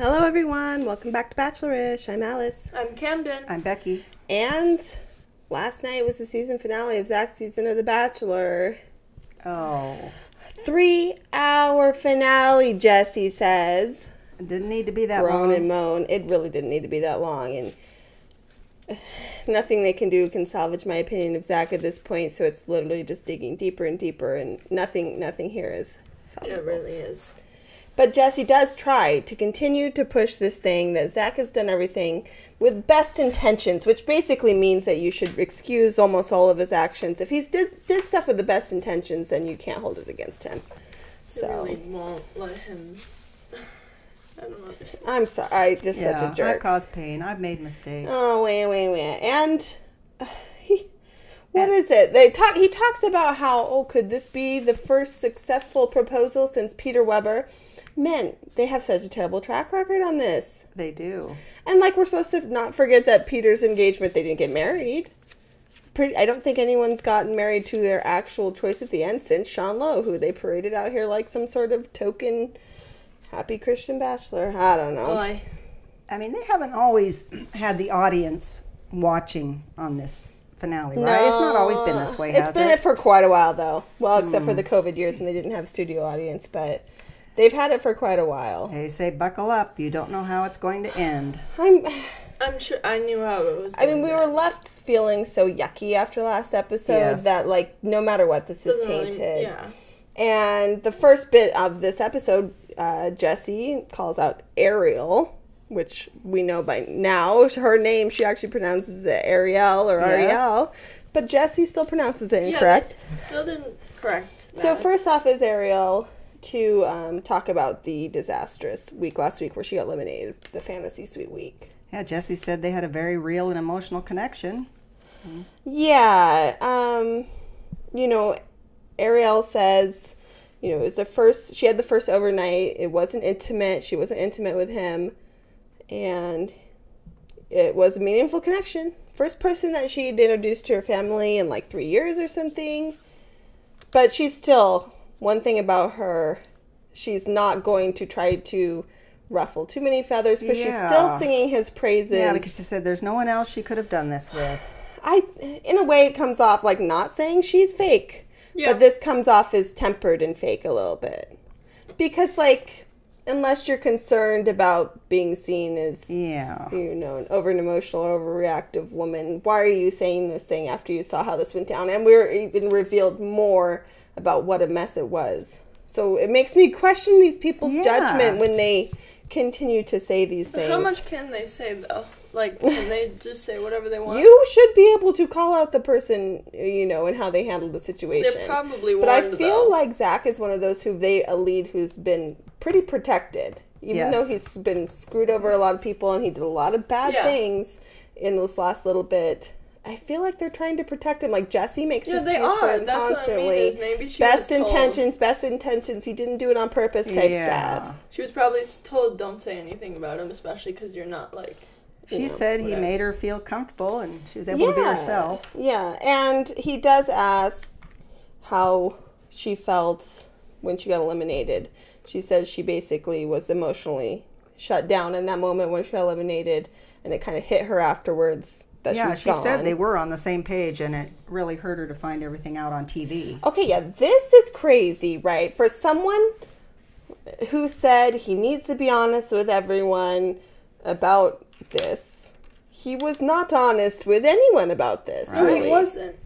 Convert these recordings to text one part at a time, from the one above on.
Hello, everyone. Welcome back to Bachelorish. I'm Alice. I'm Camden. I'm Becky. And last night was the season finale of Zach's season of The Bachelor. Oh, Three hour finale, Jesse says. it didn't need to be that Groan long. and moan. It really didn't need to be that long. And nothing they can do can salvage my opinion of Zach at this point. So it's literally just digging deeper and deeper. And nothing, nothing here is salvageable. It really is. But Jesse does try to continue to push this thing that Zach has done everything with best intentions, which basically means that you should excuse almost all of his actions. If he's did, did stuff with the best intentions, then you can't hold it against him. So. So really won't let him. I don't know. I'm sorry, I just yeah, such a I've jerk. caused pain. I've made mistakes. Oh wait, wait, wait, and uh, he, what is it? They talk. He talks about how oh, could this be the first successful proposal since Peter Weber? Men, they have such a terrible track record on this. They do. And like we're supposed to not forget that Peter's engagement, they didn't get married. Pretty, I don't think anyone's gotten married to their actual choice at the end since Sean Lowe, who they paraded out here like some sort of token happy Christian bachelor. I don't know. Why? I mean, they haven't always had the audience watching on this finale, right? It's not always been this way, It's has been it? Hmm. it for quite a while though. Well, except for the COVID years when they didn't have studio audience, but they've had it for quite a while. They say, buckle up. You don't know how it's going to end. I'm I'm sure I knew how it was. I mean, going we to were end. left feeling so yucky after last episode Yes. that like no matter what this is Doesn't really- tainted. yeah. And the first bit of this episode, uh, Jesse calls out Ariel, which we know by now. Her name, she actually pronounces it Ariel or Yes. Ariel, but Jesse still pronounces it incorrect. they Still didn't correct. so, first off, is Ariel to um, talk about the disastrous week last week where she got eliminated, the fantasy suite week. Yeah, Jesse said they had a very real and emotional connection. Yeah, um, you know, Ariel says, you know, it was the first, she had the first overnight. It wasn't intimate. She wasn't intimate with him. And it was a meaningful connection. First person that she had introduced to her family in like three years or something. But she's still, one thing about her, she's not going to try to ruffle too many feathers, but she's still singing his praises. Yeah, because she said there's no one else she could have done this with. I, in a way, it comes off like not saying she's fake, Yeah. but this comes off as tempered and fake a little bit, because like, unless you're concerned about being seen as Yeah. you know an over an emotional, overreactive woman, why are you saying this thing after you saw how this went down? And we're even revealed more about what a mess it was. So it makes me question these people's Yeah. judgment when they continue to say these things. How much can they say though? Like, can they just say whatever they want? You should be able to call out the person, you know, and how they handled the situation. They're probably But I feel though. like Zach is one of those who they a lead who's been pretty protected, even Yes. though he's been screwed over a lot of people and he did a lot of bad Yeah. things in this last little bit. I feel like they're trying to protect him. Like Jesse makes Yeah, this they excuse for are. him That's what I mean, constantly. is maybe she best was told- intentions, best intentions. He didn't do it on purpose. Type Yeah. stuff. She was probably told, "Don't say anything about him, especially because you're not like." She Yeah, said he made her feel comfortable and she was able to be herself. Yeah, and he does ask how she felt when she got eliminated. She says she basically was emotionally shut down in that moment when she got eliminated, and it kind of hit her afterwards that she Yeah, she gone. said they were on the same page and it really hurt her to find everything out on TV. Okay, yeah, this is crazy, right? For someone who said he needs to be honest with everyone about this, he was not honest with anyone about this, Right. really. He wasn't.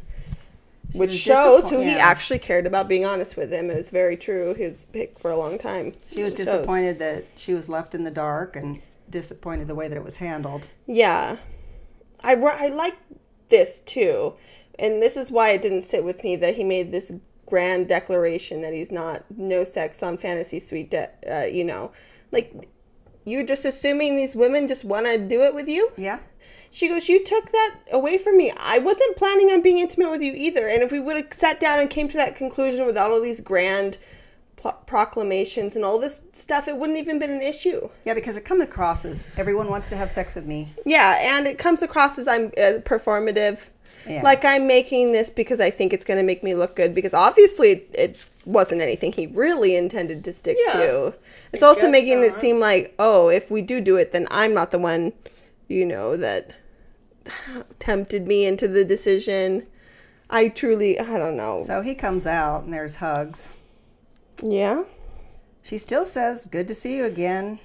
She which was shows who he actually cared about being honest with him. It was very true, his pick for a long time. She was It shows. disappointed that she was left in the dark and disappointed the way that it was handled. Yeah. I, I like this too. And this is why it didn't sit with me that he made this grand declaration that he's not no sex on fantasy suite, de- uh, you know. Like, you're just assuming these women just want to do it with you? Yeah. She goes, You took that away from me. I wasn't planning on being intimate with you either. And if we would have sat down and came to that conclusion without all these grand proclamations and all this stuff, it wouldn't even been an issue. Yeah, because it comes across as everyone wants to have sex with me. Yeah, and it comes across as I'm uh, performative. Yeah. Like I'm making this because I think it's going to make me look good because obviously it, it wasn't anything he really intended to stick Yeah. to. It's I also guess making it seem like, oh, if we do do it, then I'm not the one, you know, that tempted me into the decision. I truly, I don't know. So he comes out and there's hugs. Yeah. She still says, "Good to see you again."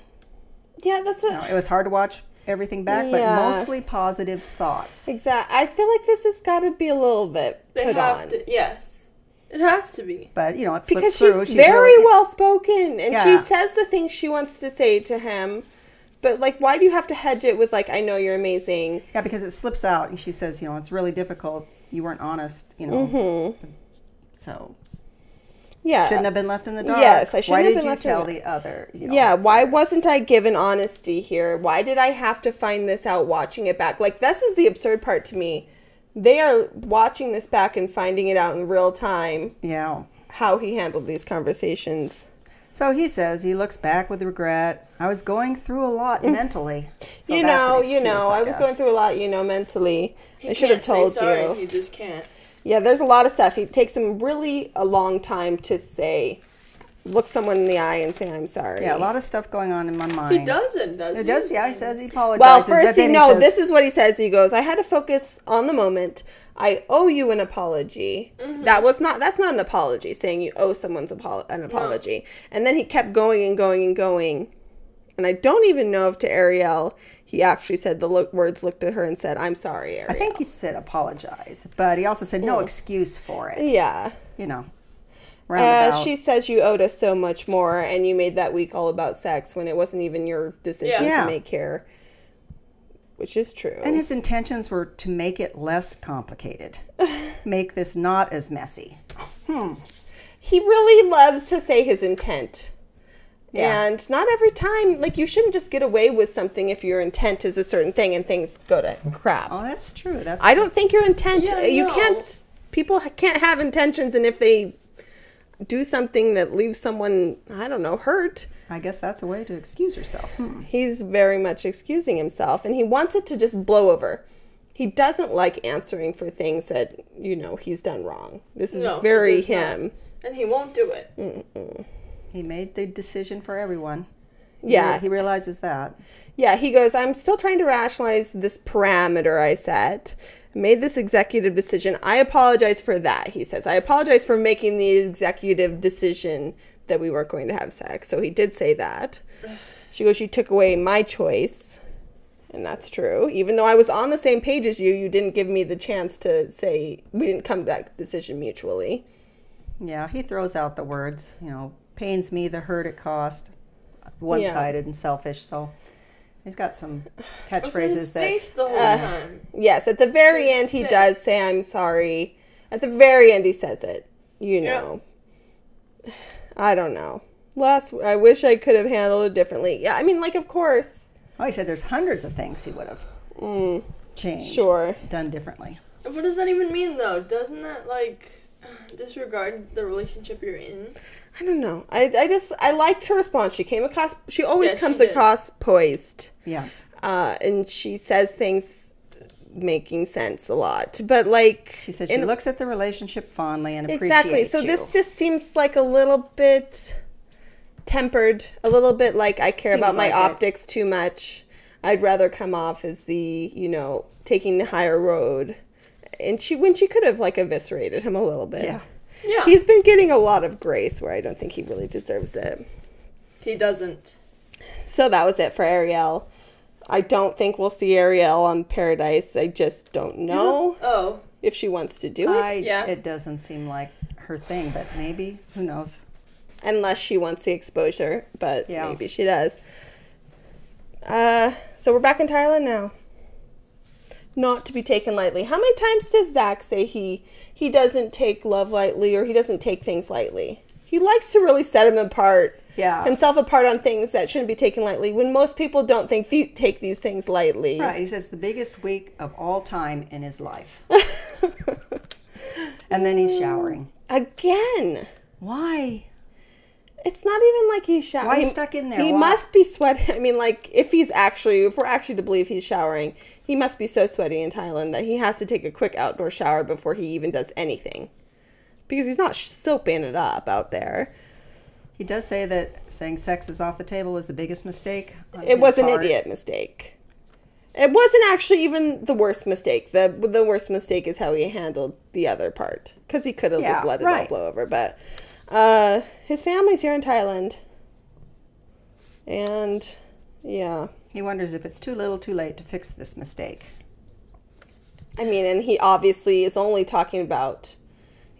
Yeah, that's a, You it was hard to watch everything back, Yeah. but mostly positive thoughts. Exactly. I feel like this has got to be a little bit They put have on. to. Yes, it has to be. But you know, it slips because through. she's, very really- well spoken and she says the things she wants to say to him but like why do you have to hedge it with like i know you're amazing Yeah, because it slips out, and she says, "You know, it's really difficult. You weren't honest. You know." Mm-hmm. So yeah shouldn't have been left in the dark. Yes, I shouldn't Why have did been you left in tell the- the other? You know, yeah why others? wasn't i given honesty here why did i have to find this out watching it back like this is the absurd part to me they are watching this back and finding it out in real time Yeah. how he handled these conversations So he says he looks back with regret. I was going through a lot mentally. So Mm. you that's an know you know i was going through a lot you know mentally He i should have can't say told sorry, you He just can't. Yeah, there's a lot of stuff. It takes him really a long time to say, look someone in the eye and say, I'm sorry. Yeah, a lot of stuff going on in my mind. He doesn't, does It he? does. Yeah, he says he apologizes. Well, but first, he, then no, says- this is what he says. He goes, I had to focus on the moment. I owe you an apology. Mm-hmm. That was not, that's not an apology, saying you owe someone's apo- an apology. And then he kept going and going and going. And I don't even know if to Ariel, he actually said the look, words looked at her and said, I'm sorry, Ariel. I think he said apologize, but he also said no excuse for it. Yeah. You know, Uh, she says you owed us so much more, and you made that week all about sex when it wasn't even your decision. Yeah. to make here, which is true. and his intentions were to make it less complicated, make this not as messy. Hmm. he really loves to say his intent. Yeah. And not every time, like, you shouldn't just get away with something if your intent is a certain thing and things go to crap. Oh, that's true. That's I don't think your intent, Yeah, you no. can't, people can't have intentions, and if they do something that leaves someone, I don't know, hurt, I guess that's a way to excuse yourself. Hmm. he's very much excusing himself and he wants it to just blow over. He doesn't like answering for things that, you know, he's done wrong. This is No, very does not. him. And he won't do it. Mm. He made the decision for everyone. Yeah. re- he realizes that. Yeah, he goes, I'm still trying to rationalize this parameter I set. I made this executive decision. I apologize for that, he says. I apologize for making the executive decision that we weren't going to have sex. So he did say that. She goes, You took away my choice. And that's true. Even though I was on the same page as you, you didn't give me the chance to say we didn't come to that decision mutually. Yeah, he throws out the words, you know, pains me the hurt it cost, one sided and selfish. So he's got some What's in catchphrases that. face the whole Uh, time. Yes, at the very His end, he face. does say, I'm sorry. At the very end, he says it. You Yeah. know. I don't know. Last, I wish I could have handled it differently. Yeah, I mean, like, of course. Oh, he said there's hundreds of things he would have changed, Mm, Sure. done differently. What does that even mean, though? Doesn't that, like, disregard the relationship you're in? I don't know. I, I just, I liked her response. She came across, she always Yeah, she comes did. across poised. Yeah. Uh, and she says things making sense a lot. But, like. She says, she in- looks at the relationship fondly and appreciates Exactly. So you. this just seems like a little bit tempered, a little bit like I care Seems about my like it. optics too much. I'd rather come off as the, you know, taking the higher road. And she when she could have like eviscerated him a little bit. Yeah. Yeah. He's been getting a lot of grace where I don't think he really deserves it. he doesn't. So that was it for Ariel. I don't think we'll see Ariel on Paradise. I just don't know Oh. if she wants to do it. I, Yeah. It doesn't seem like her thing, but maybe. Who knows? unless she wants the exposure, but Yeah. maybe she does. Uh, so we're back in Thailand now. Not to be taken lightly. How many times does Zach say he he doesn't take love lightly or he doesn't take things lightly? He likes to really set him apart, Yeah. himself apart on things that shouldn't be taken lightly. When most people don't think the, take these things lightly. Right. He says the biggest week of all time in his life. and then he's showering. Again. Why? It's not even like he's showering. Why He- stuck in there? He Why? must be sweating. I mean, like, if he's actually, if we're actually to believe he's showering, he must be so sweaty in Thailand that he has to take a quick outdoor shower before he even does anything. because he's not soaping it up out there. He does say that saying sex is off the table was the biggest mistake. It was an part. idiot mistake. It wasn't actually even the worst mistake. The the worst mistake is how he handled the other part because he could have just let it all blow over. But uh, his family's here in Thailand, and yeah, He wonders if it's too little, too late to fix this mistake. I mean, and he obviously is only talking about.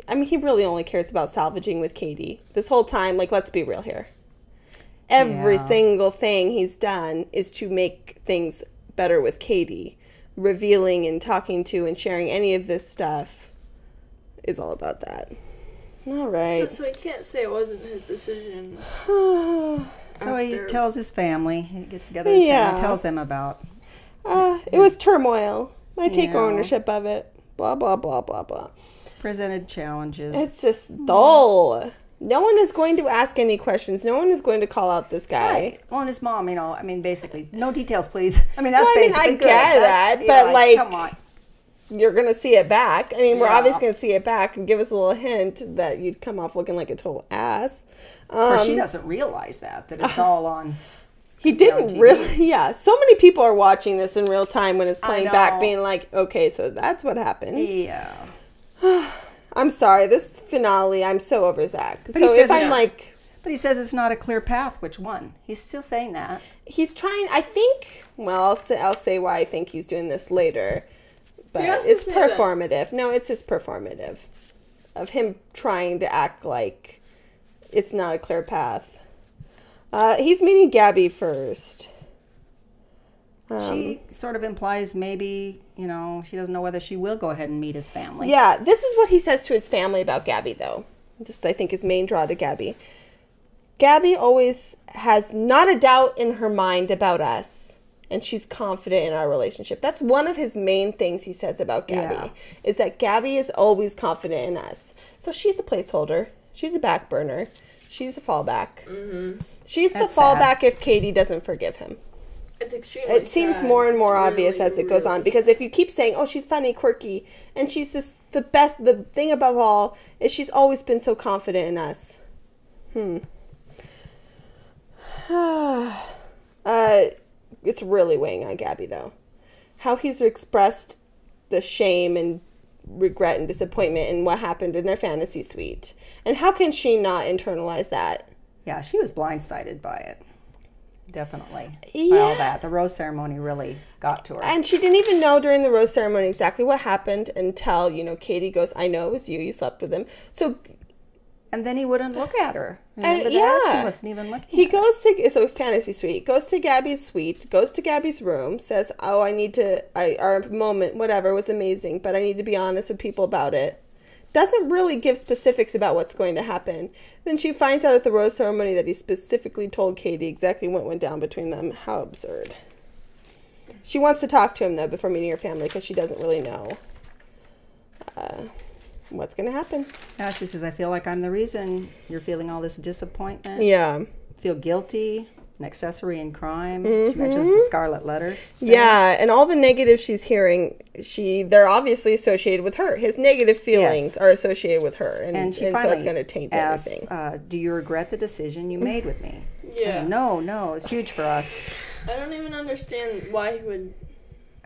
I mean, he really only cares about salvaging with Kaity this whole time. Like, let's be real here. Every Yeah. single thing he's done is to make things better with Kaity. Revealing and talking to and sharing any of this stuff is all about that. All right. So he can't say it wasn't his decision. So he tells his family. He gets together his Yeah. family, tells them about. uh, it was turmoil. I take ownership of it. Blah, blah, blah, blah, blah. presented challenges. It's just dull. No one is going to ask any questions. No one is going to call out this guy. Right. Well, and his mom, you know, I mean, basically, no details, please. I mean, that's Well, I mean, basically I good. get that, but, like, come on. You're going to see it back. I mean, we're obviously going to see it back and give us a little hint that you'd come off looking like a total ass. Of course, she Um, doesn't realize that that it's all on. He didn't really. Yeah. So many people are watching this in real time when it's playing back, being like, okay, so that's what happened. Yeah. I'm sorry. This finale, I'm so over Zach. So he if I'm like, But he says it's not a clear path. Which one? He's still saying that. he's trying. I think. Well, I'll say I'll say why I think he's doing this later, but it's say that. performative. No, it's just performative, of him trying to act like it's not a clear path. Uh, he's meeting Gabi first. Um, she sort of implies maybe, you know, she doesn't know whether she will go ahead and meet his family. Yeah, this is what he says to his family about Gabi, though. This, I think, is main draw to Gabi. Gabi always has not a doubt in her mind about us, and she's confident in our relationship. That's one of his main things he says about Gabi, Yeah. is that Gabi is always confident in us. So she's a placeholder. She's a back burner. She's a fallback. Mm-hmm. She's That's the sad. fallback if Kaity doesn't forgive him. It's extremely. It seems sad. more and It's more obvious really, as it goes on really because if you keep saying, "Oh, she's funny, quirky," and she's just the best, the thing above all is she's always been so confident in us. Hmm. uh, it's really weighing on Gabi though. How he's expressed the shame and regret and disappointment in what happened in their fantasy suite, and how can she not internalize that? Yeah, she was blindsided by it. Definitely. By all that. The rose ceremony really got to her. And she didn't even know during the rose ceremony exactly what happened until, you know, Kaity goes, I know it was you, you slept with him. So And then he wouldn't look at her. Remember that? yeah. He wasn't even looking. he at her. goes to, it's a fantasy suite, goes to Gabi's suite, goes to Gabi's room, says, Oh, I need to, I, our moment, whatever, was amazing, but I need to be honest with people about it. Doesn't really give specifics about what's going to happen. Then she finds out at the rose ceremony that he specifically told Kaity exactly what went down between them. How absurd. She wants to talk to him though before meeting her family because she doesn't really know uh, what's going to happen. Yeah, she says, I feel like I'm the reason you're feeling all this disappointment. Yeah. Feel guilty, an accessory in crime. She mentions the scarlet letter. Yeah, and all the negative she's hearing, she they're obviously associated with her. His negative feelings Yes. are associated with her, and, And she and so finally it's going to taint asks, everything. uh, "Do you regret the decision you made with me?" Yeah. And, no, no, it's huge for us. I don't even understand why he would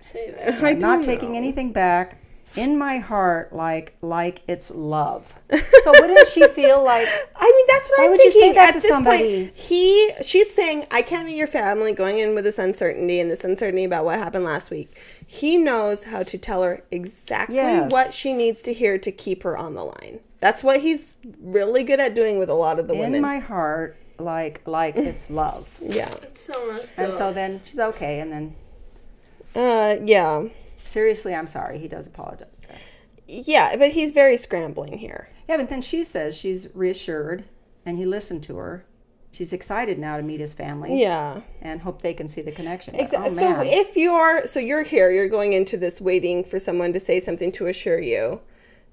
say that. I I'm not don't taking know. anything back. In my heart, like like it's love. So wouldn't she feel like? I mean, that's what Why I'm would you say that At to this somebody? Point, he, she's saying, I can't meet your family, going in with this uncertainty and this uncertainty about what happened last week. He knows how to tell her exactly Yes. what she needs to hear to keep her on the line. That's what he's really good at doing with a lot of the In women. In my heart, like like it's love. yeah, It's so messed And so then she's okay. And then uh, yeah, seriously, I'm sorry. He does apologize. yeah. But he's very scrambling here. Yeah, but then she says she's reassured, and he listened to her. She's excited now to meet his family. Yeah. And hope they can see the connection. Exactly. Oh so if you're so you're here, you're going into this waiting for someone to say something to assure you.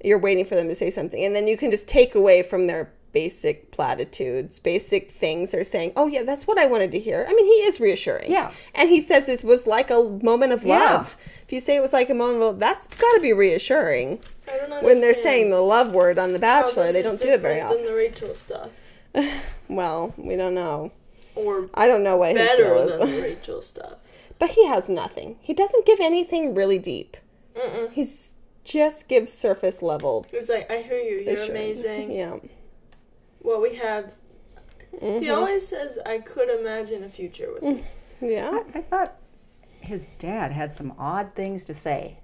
You're waiting for them to say something, and then you can just take away from their basic platitudes, basic things they're saying. Oh yeah, that's what I wanted to hear. I mean, he is reassuring. Yeah. And he says this was like a moment of Yeah. love. If you say it was like a moment of love, that's got to be reassuring. I don't understand. when they're saying the love word on The Bachelor, this they don't do it very often. Than the Rachel stuff, Well, we don't know. or I don't know what his better deal than is. the Rachel stuff. but he has nothing. He doesn't give anything really deep. Mm-mm. He's just gives surface level. It's like I hear you. You're assurance. amazing. Yeah. What we have. Mhm. He always says, "I could imagine a future with you." Yeah. I thought his dad had some odd things to say.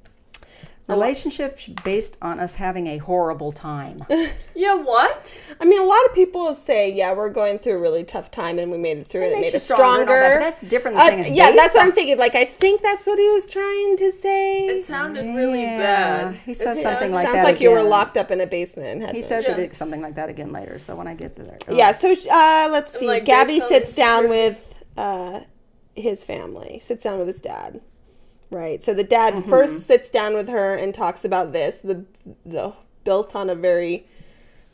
Relationships based on us having a horrible time. Yeah, what? I mean, a lot of people say, "Yeah, we're going through a really tough time, and we made it through it. It It made us stronger stronger." that, but that's different than Uh, saying yeah, based that's what I'm thinking. Like, I think that's what he was trying to say. It sounded really bad. he It says sounds- something like Sounds that Sounds like you were locked up in a basement. He to- says Yeah. it, something like that again later. So when I get to there, oh. Yeah, so uh, let's see. like, Gabi sits down with uh, his family, sits down with his dad. Right. So the dad Mm-hmm. first sits down with her and talks about this. The the built on a very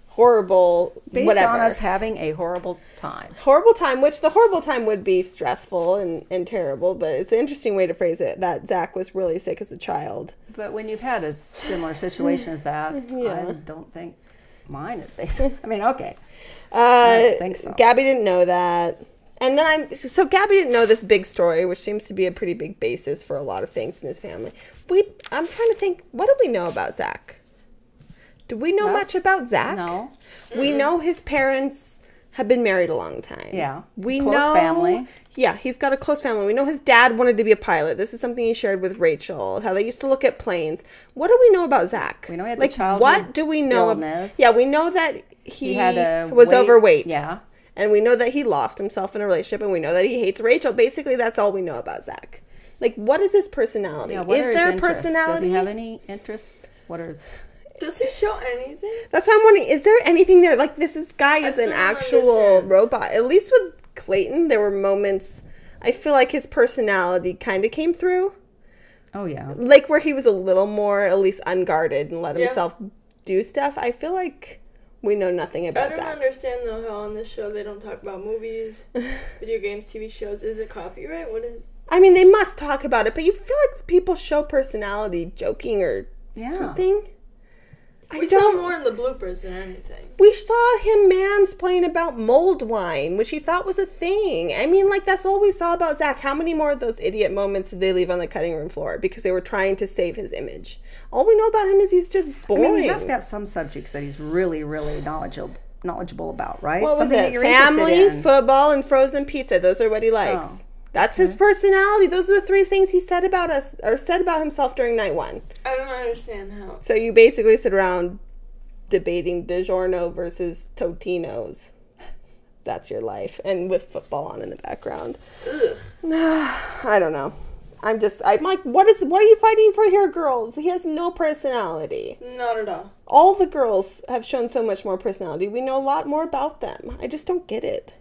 horrible based whatever on us having a horrible time. horrible time, which the horrible time would be stressful and, and terrible, but it's an interesting way to phrase it. That Zach was really sick as a child. But when you've had a similar situation as that, Yeah. I don't think mine is based. I mean, okay. Uh, don't think so. Gabi didn't know that. And then I'm so Gabi didn't know this big story, which seems to be a pretty big basis for a lot of things in his family. We I'm trying to think, what do we know about Zach? Do we know No. much about Zach? No. We know his parents have been married a long time. Yeah. We Close know family. Yeah, he's got a close family. We know his dad wanted to be a pilot. This is something he shared with Rachel. How they used to look at planes. What do we know about Zach? We know he had the like what do we know? ab- illness. yeah, we know that he, He had a was weight- overweight. Yeah. And we know that he lost himself in a relationship, and we know that he hates Rachel. Basically, that's all we know about Zach. Like, what is his personality? Yeah. What is are his there a personality? Does he have any interests? What are his? Does he show anything? That's what I'm wondering. Is there anything there? Like, this is guy is an actual understand. robot. At least with Clayton, there were moments. I feel like his personality kind of came through, Oh yeah. like where he was a little more, at least unguarded, and let Yeah. himself do stuff. I feel like we know nothing about. I don't Zach. understand though how on this show they don't talk about movies, video games, TV shows. Is it copyright? What is? I mean, they must talk about it, but you feel like people show personality joking or Yeah. something. I We saw don't. more in the bloopers than anything. We saw him mansplain about mold wine, which he thought was a thing. I mean, like that's all we saw about Zach. How many more of those idiot moments did they leave on the cutting room floor because they were trying to save his image? All we know about him is he's just I boring. mean, he has to have some subjects that he's really, really knowledgeable knowledgeable about, right? what was Something it? that you're Family, interested in. football, and frozen pizza. Those are what he likes. Oh, That's his personality. Those are the three things he said about us or said about himself during night one. I don't understand how. So you basically sit around debating DiGiorno versus Totino's. That's your life, and with football on in the background. Ugh. I don't know. I'm just. I'm like, what is? What are you fighting for here, girls? He has no personality. Not at all. All the girls have shown so much more personality. We know a lot more about them. I just don't get it.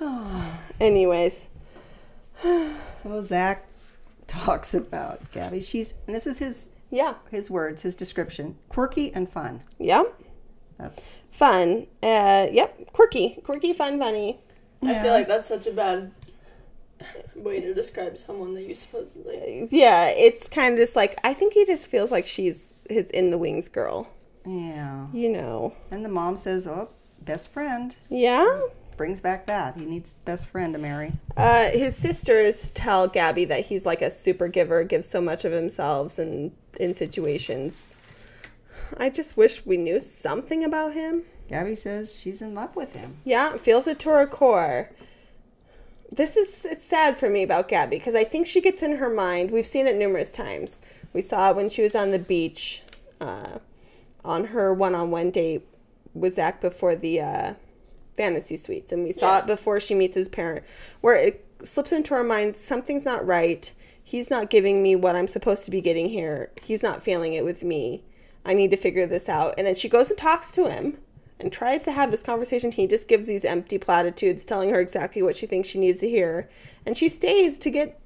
Anyways, So Zach talks about Gabi. She's and this is his yeah, his words, his description: quirky and fun. yep, That's fun. Uh, yep, quirky, quirky, fun, funny. I feel like that's such a bad way to describe someone that you supposedly. Yeah, it's kind of just like I think he just feels like she's his in the wings girl. yeah. You know. And the mom says, "Oh, best friend." Yeah. Brings back that he needs his best friend to marry. Uh, his sisters tell Gabi that he's like a super giver, gives so much of himself and in situations. I just wish we knew something about him. Gabi says she's in love with him. Yeah, feels it to her core. This is it's sad for me about Gabi because I think she gets in her mind. We've seen it numerous times. We saw it when she was on the beach, uh, on her one-on-one date with Zach before the uh, fantasy suites, and we saw Yeah. it before she meets his parent, where it slips into her mind something's not right. He's not giving me what I'm supposed to be getting here. He's not feeling it with me. I need to figure this out. And then she goes and talks to him and tries to have this conversation. He just gives these empty platitudes, telling her exactly what she thinks she needs to hear. And she stays to get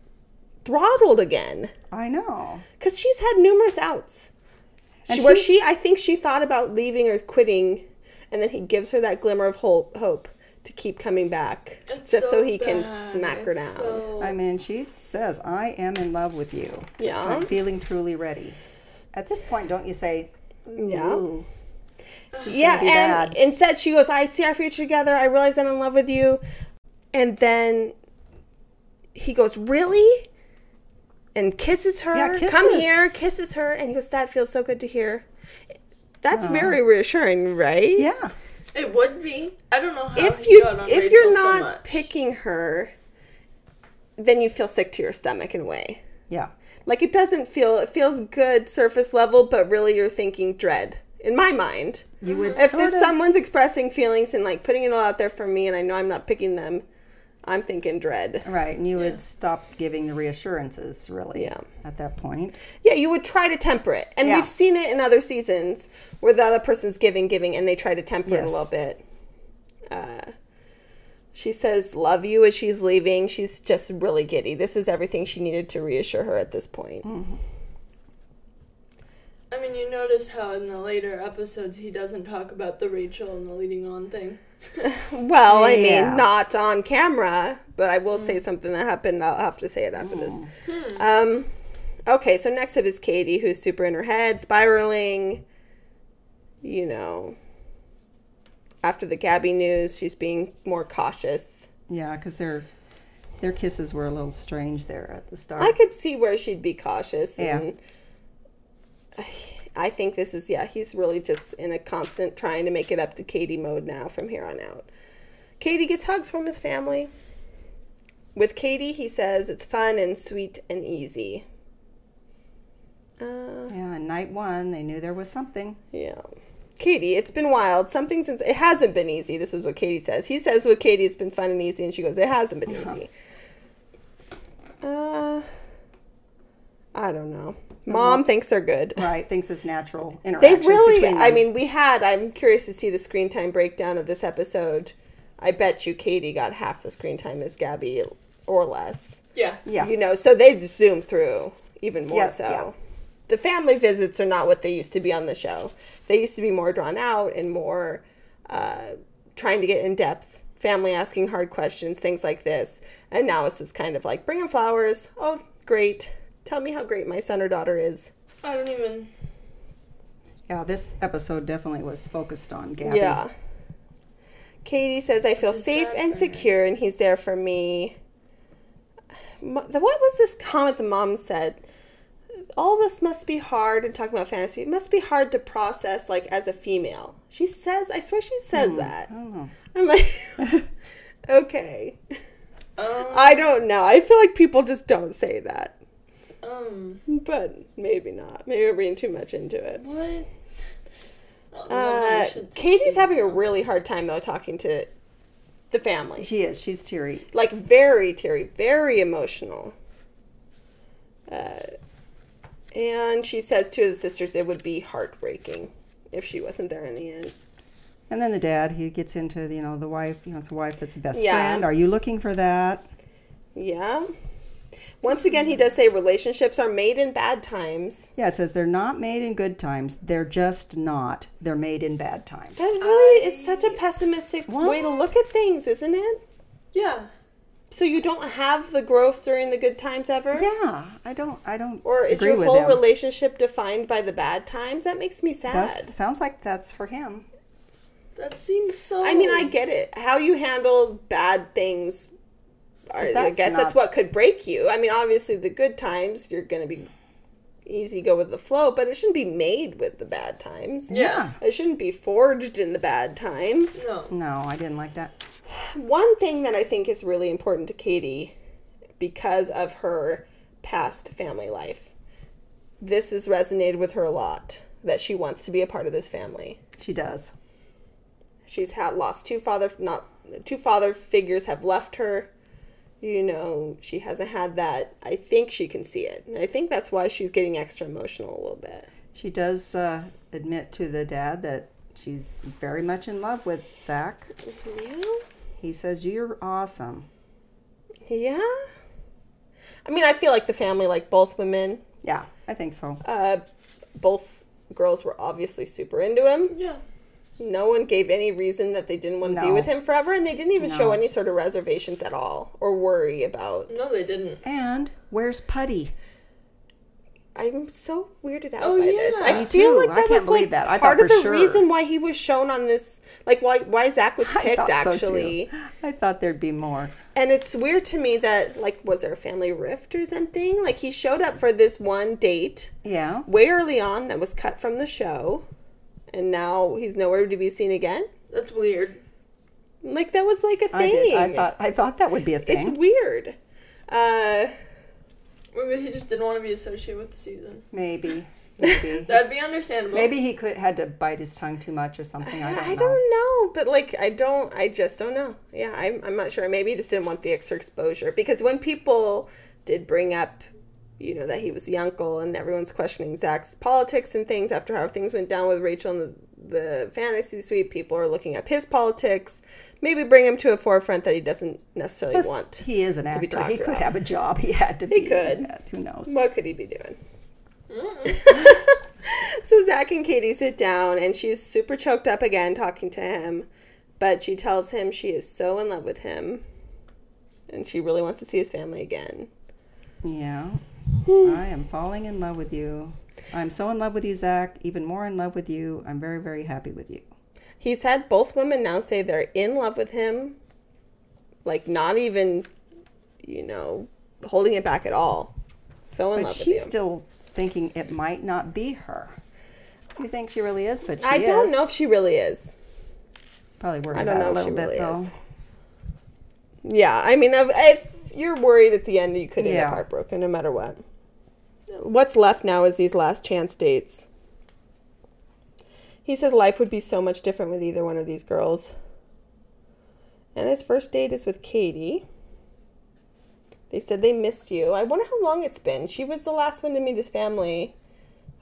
throttled again. I know. Because she's had numerous outs. And She, where she- she, I think she thought about leaving or quitting. And then he gives her that glimmer of hope, hope to keep coming back. It's just so, he can bad. smack her down. so- I mean, she says, "I am in love with you. Yeah. I'm feeling truly ready." At this point, don't you say, Yeah. This is yeah, gonna be and bad"? instead she goes, "I see our future together. I realize I'm in love with you," and then he goes, "Really?" And kisses her. Yeah, Come here, kisses her, and he goes, "That feels so good to hear." That's uh-huh. very reassuring, right? yeah, It would be. I don't know how If he you got on if Rachel you're not much. picking her, then you feel sick to your stomach in a way. yeah, Like it doesn't feel it feels good surface level, but really you're thinking dread. In my mind, you would if sort it's of, someone's expressing feelings and like putting it all out there for me, and I know I'm not picking them, I'm thinking dread. right, and you would stop giving the reassurances really. Yeah. at that point. Yeah, you would try to temper it, and Yeah. we've seen it in other seasons where the other person's giving, giving, and they try to temper it a little bit. Uh, she says, "Love you" as she's leaving. She's just really giddy. This is everything she needed to reassure her at this point. Mm. I mean, you notice how in the later episodes he doesn't talk about the Rachel and the leading on thing. Well, I Yeah. mean, not on camera, but I will say mm. something that happened. I'll have to say it after this. Hmm. Hmm. Um, okay, so next up is Kaity, who's super in her head, spiraling. You know, after the Gabi news, she's being more cautious. Yeah, because their their kisses were a little strange there at the start. I could see where she'd be cautious. Yeah. And I think this is, yeah, he's really just in a constant trying to make it up to Kaity mode now from here on out. Kaity gets hugs from his family. With Kaity, he says it's fun and sweet and easy. Uh, yeah, and night one, they knew there was something. yeah. Kaity, it's been wild. Something since it hasn't been easy. This is what Kaity says. He says with Kaity it's been fun and easy, and she goes, It hasn't been easy. Uh I don't know. Mom thinks they're good. Right, thinks it's natural They interactions really between them. I mean, we had I'm curious to see the screen time breakdown of this episode. I bet you Kaity got half the screen time as Gabi or less. Yeah. yeah, You know, so they just zoom through even more Yeah, so. yeah. The family visits are not what they used to be on the show. They used to be more drawn out and more uh, trying to get in depth, family asking hard questions, things like this. And now it's just kind of like, bring bring 'em flowers. Oh, great. Tell me how great my son or daughter is. I don't even. yeah. This episode definitely was focused on Gabi. Yeah. Kaity says, I feel safe and secure, and he's there for me. What was this comment the mom said? All this must be hard, and talking about fantasy, it must be hard to process, like, as a female. She says, I swear she says that. I don't know. I'm like, okay. Um, I don't know. I feel like people just don't say that. Um, But maybe not. Maybe we're reading too much into it. what? Uh, I should say Kaity's having a really hard time, though, talking to the family. She is. She's teary. like very teary, very emotional. Uh, and she says to the sisters it would be heartbreaking if she wasn't there in the end. And then the dad, he gets into you know the wife. You know, it's a wife that's the best Yeah. friend. Are you looking for that? Yeah. Once again, he does say relationships are made in bad times. Yeah, it says they're not made in good times. They're just not. They're made in bad times. That really is such a pessimistic What? way to look at things, isn't it? Yeah. So you don't have the growth during the good times ever? Yeah, I don't. I don't. Or is agree your whole relationship defined by the bad times? That makes me sad. That's, sounds like that's for him. That seems so. I mean, I get it. How you handle bad things, are, I That's guess that's what could break you. I mean, obviously, the good times, you're going to be easy go with the flow, but it shouldn't be made with the bad times. Yeah. It shouldn't be forged in the bad times. No. No, I didn't like that. One thing that I think is really important to Kaity because of her past family life, this has resonated with her a lot that she wants to be a part of this family. She does. She's had lost two father not two father figures have left her. You know, she hasn't had that. I think she can see it. And I think that's why she's getting extra emotional a little bit. She does uh, admit to the dad that she's very much in love with Zach. Yeah. He says, You're awesome. Yeah. I mean, I feel like the family, like both women, Yeah, I think so. uh, both girls were obviously super into him. Yeah. No one gave any reason that they didn't want to be with him forever, and they didn't even show any sort of reservations at all or worry about. No, they didn't. And where's Putty? I'm so weirded out Oh, by this. yeah. I Me feel too. like I that can't was believe like that. I part thought of the sure. reason why he was shown on this, like why why Zach was I picked so, actually. I thought there'd be more. And it's weird to me that like was there a family rift or something? Like he showed up for this one date Yeah. way early on that was cut from the show, and now he's nowhere to be seen again. That's weird. Like that was like a thing. did. I thought I thought that would be a thing. it's weird. Uh, Maybe he just didn't want to be associated with the season. Maybe. Maybe. That'd be understandable. Maybe he could had to bite his tongue too much or something. I don't I know. don't know, but like I don't, I just don't know. Yeah, I'm, I'm not sure. Maybe he just didn't want the extra exposure because when people did bring up, you know, that he was the uncle and everyone's questioning Zach's politics and things after how things went down with Rachel and the, the fantasy suite, people are looking up his politics. Maybe bring him to a forefront that he doesn't necessarily Plus, want. he is an actor. He could about. have a job. He had to He be. could. Who knows? What could he be doing? so Zach and Kaity sit down, and she's super choked up again talking to him, but she tells him she is so in love with him, and she really wants to see his family again. Yeah. I am falling in love with you. I'm so in love with you, Zach. Even more in love with you. I'm very, very happy with you. He's had both women now say they're in love with him, like not even, you know, holding it back at all. So in But love with she's you. still thinking it might not be her. You think she really is, but she I is. don't know if she really is. Probably worried I don't about know a if she little bit really though. is. Yeah, I mean, if, if you're worried at the end, you could end Yeah. up heartbroken no matter what. What's left now is these last chance dates. He says life would be so much different with either one of these girls. And his first date is with Kaity. They said they missed you. I wonder how long it's been. She was the last one to meet his family.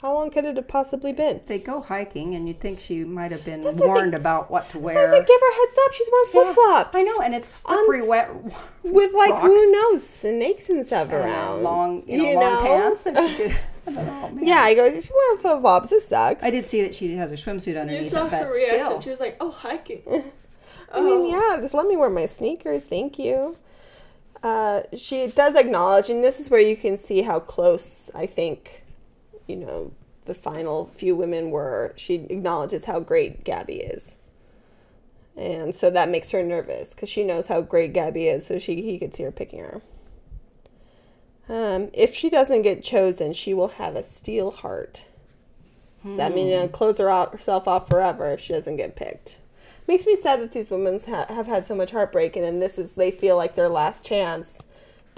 How long could it have possibly been? They go hiking, and you'd think she might have been That's what they- warned about what to So I wear. was like, give her a heads up. She's wearing flip flops. I know, and it's slippery, On- wet. with like rocks who knows snakes and stuff and, uh, around. long, you know, long pants that she could. Oh, yeah, I go. She's wearing flip flops. This sucks. I did see that she has her swimsuit You underneath saw it, her but reaction. still. She was like, "Oh, hiking." I mean, yeah, just let me wear my sneakers. Thank you. Uh, she does acknowledge, and this is where you can see how close I think, you know, the final few women were. She acknowledges how great Gabi is. And so that makes her nervous because she knows how great Gabi is, so she he could see her picking her. Um, if she doesn't get chosen, she will have a steel heart. Does That means you know, close her off, herself off forever if she doesn't get picked. Makes me sad that these women ha- have had so much heartbreak, and then this is they feel like their last chance.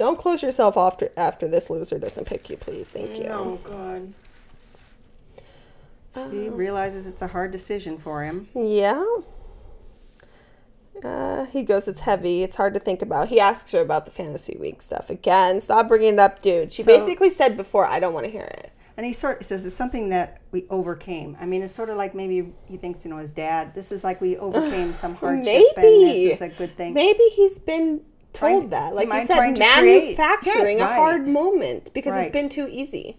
Don't close yourself off to, after this loser doesn't pick you, please. Thank you. Oh God. He realizes it's a hard decision for him. Yeah. Uh, he goes, it's heavy. It's hard to think about. He asks her about the fantasy week stuff again. Stop bringing it up, dude. She So- basically said before, I don't want to hear it. And he sort of says it's something that we overcame. I mean, it's sort of like maybe he thinks, you know, his dad. This is like we overcame some hardship, Maybe and this is a good thing. Maybe he's been told Trying- that, like am you said, trying to create- manufacturing Yeah, a hard moment because Right. it's been too easy.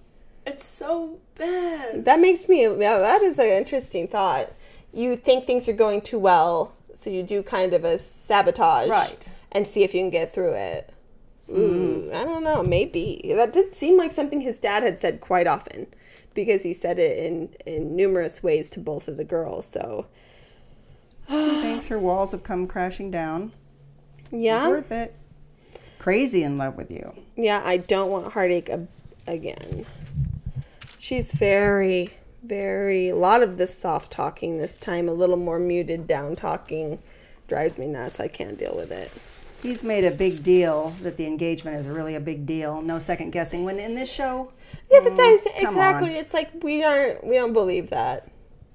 It's so bad. That makes me. Yeah, that is an interesting thought. You think things are going too well, so you do kind of a sabotage, Right. and see if you can get through it. Ooh, I don't know. Maybe that did seem like something his dad had said quite often, because he said it in in numerous ways to both of the girls. So He thinks her walls have come crashing down. It's yeah, worth it. Crazy in love with you. yeah. I don't want heartache a- again. She's very, very. A lot of this soft talking this time. A little more muted down talking drives me nuts. I can't deal with it. He's made a big deal that the engagement is really a big deal. No second guessing. When in this show, Yeah, that's what I mm, exactly. on. It's like we aren't. We don't believe that.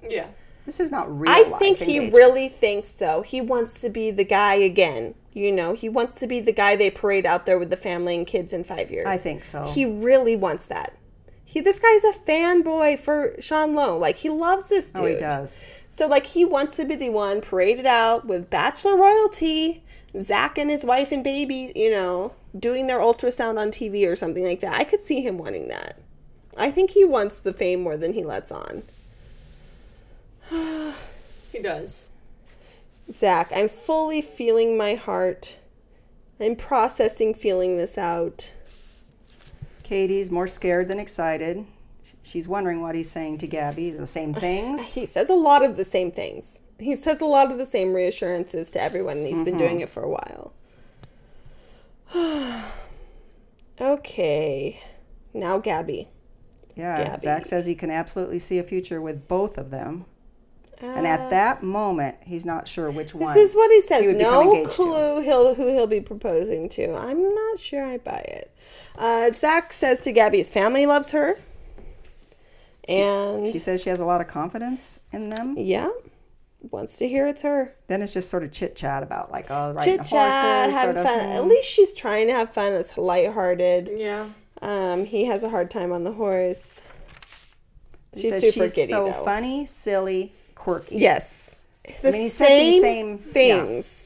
Yeah. this is not real. I life think he engagement. really thinks though. He wants to be the guy again. You know, he wants to be the guy they parade out there with the family and kids in five years. I think so. He really wants that. He this guy's a fanboy for Sean Lowe. Like he loves this dude. Oh, he does. So like he wants to be the one paraded out with bachelor royalty, Zach and his wife and baby, you know, doing their ultrasound on TV or something like that. I could see him wanting that. I think he wants the fame more than he lets on. He does. Zach, I'm fully feeling my heart. I'm processing feeling this out. Kaity's more scared than excited. She's wondering what he's saying to Gabi. The same things. He says a lot of the same things. He says a lot of the same reassurances to everyone, and he's been doing mm-hmm. it for a while. okay. Now, Gabi. Yeah, Gabi. Zach says he can absolutely see a future with both of them. And Uh, at that moment, he's not sure which one. This is what he says. would become No to. clue he'll, who he'll be proposing to. I'm not sure I buy it. Uh, Zach says to Gabi his family loves her. And She says she has a lot of confidence in them. yeah, wants to hear it's her. Then it's just sort of chit chat about like oh riding Chit chat, horses, having sort of. fun. At least she's trying to have fun. It's lighthearted. Yeah. Um, he has a hard time on the horse. She She's says super she's giddy so though. funny, silly, quirky. Yes, the mean, he said the same, same- yeah. things.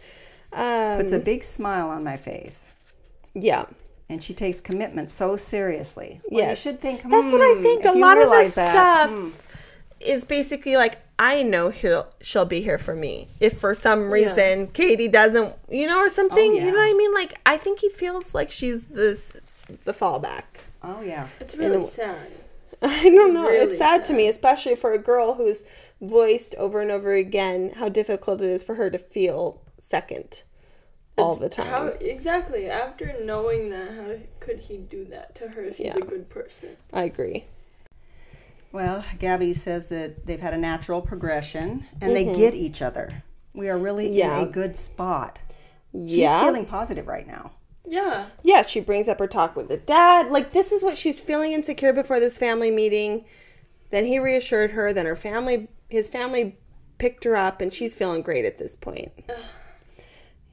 Um, Puts a big smile on my face. yeah. And she takes commitment so seriously. Well, Yes. you should think. That's what I hmm, think. A lot of this that, stuff hmm, is basically like I know he'll she'll be here for me if for some reason Kaity doesn't, you know, or something. You know what I mean? Like I think he feels like she's this the fallback. Oh yeah. It's really And- sad. I don't know. Really it's sad to me, especially for a girl who's voiced over and over again how difficult it is for her to feel second all the time. How exactly? After knowing that, how could he do that to her if he's Yeah. a good person? I agree. Well, Gabi says that they've had a natural progression and Mm-hmm. they get each other. We are really Yeah. in a good spot. She's feeling positive right now. Yeah. yeah, she brings up her talk with the dad. Like this is what she's feeling insecure before this family meeting. Then he reassured her. Then her family, his family, picked her up, and she's feeling great at this point.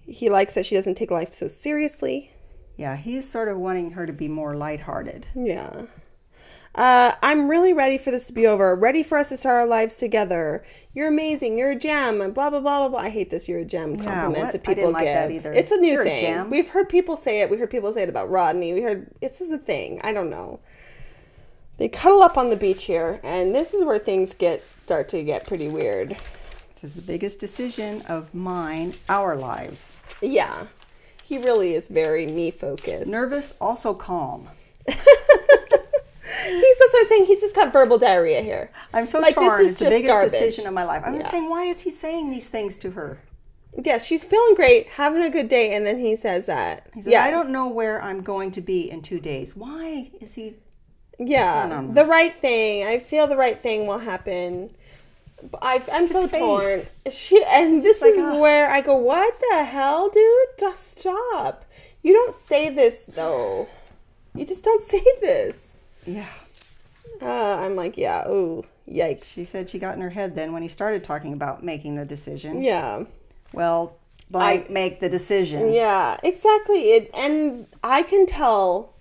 He likes that she doesn't take life so seriously. Yeah, he's sort of wanting her to be more lighthearted. Yeah. Uh, I'm really ready for this to be over. Ready for us to start our lives together. You're amazing. You're a gem. And blah blah blah blah blah. I hate this. You're a gem compliment to I people didn't like give. that either. It's a new You're a thing. gem. We've heard people say it. We heard people say it about Rodney. We heard this is a thing. I don't know. They cuddle up on the beach here, and this is where things get start to get pretty weird. This is the biggest decision of mine, our lives. Yeah, he really is very me focused. Nervous, also calm. He's that's what I'm saying. He's just got verbal diarrhea here. I'm so Like, this is It's the biggest garbage. decision of my life. I'm Yeah. saying why is he saying these things to her? Yeah, she's feeling great, having a good day, and then he says that. He says, yeah, I don't know where I'm going to be in two days. Why is he Yeah, I the right thing. I feel the right thing will happen. I, I'm so torn. She and this like, is ugh. where I go. What the hell, dude? Just stop. You don't say this though. You just don't say this. Yeah. Uh, I'm like, yeah. Ooh, yikes. She said she got in her head then when he started talking about making the decision. Yeah, Well, blank make the decision. yeah, exactly. It and I can tell.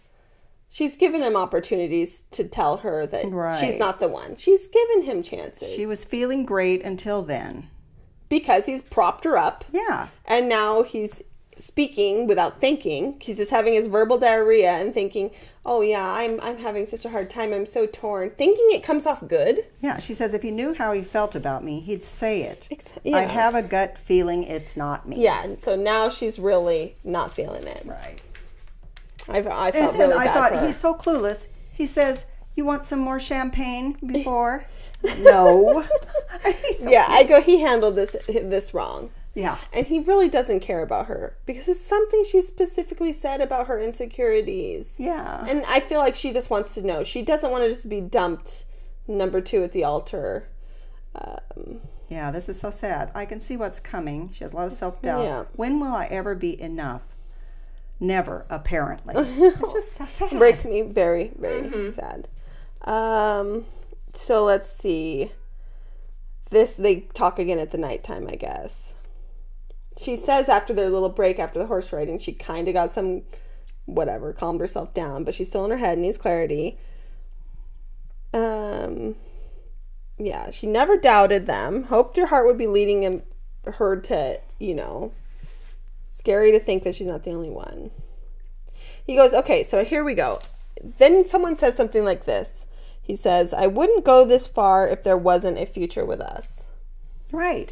She's given him opportunities to tell her that she's not the one. She's given him chances. She was feeling great until then. because he's propped her up. Yeah. and now he's speaking without thinking. He's just having his verbal diarrhea and thinking, "Oh yeah, I'm I'm having such a hard time. I'm so torn." Thinking it comes off good. Yeah. She says if he knew how he felt about me, he'd say it. Ex- I have a gut feeling it's not me. Yeah, and so now she's really not feeling it. Right. I, I And, felt and really I bad thought he's so clueless. He says, "You want some more champagne before?" no. So- yeah, I go. He handled this this wrong. yeah. And he really doesn't care about her because it's something she specifically said about her insecurities. Yeah. And I feel like she just wants to know. She doesn't want to just be dumped number two at the altar. Um, Yeah, this is so sad. I can see what's coming. She has a lot of self doubt. Yeah. When will I ever be enough? Never, apparently. it's just so sad. breaks me very, very sad. Um, so let's see. This they talk again at the nighttime, I guess. She says after their little break after the horse riding, she kind of got some, whatever, calmed herself down, but she's still in her head, and needs clarity. Um, yeah, she never doubted them. Hoped her heart would be leading him, her to, you know, scary to think that she's not the only one. He goes, okay, so here we go. Then someone says something like this. He says, I wouldn't go this far if there wasn't a future with us. Right.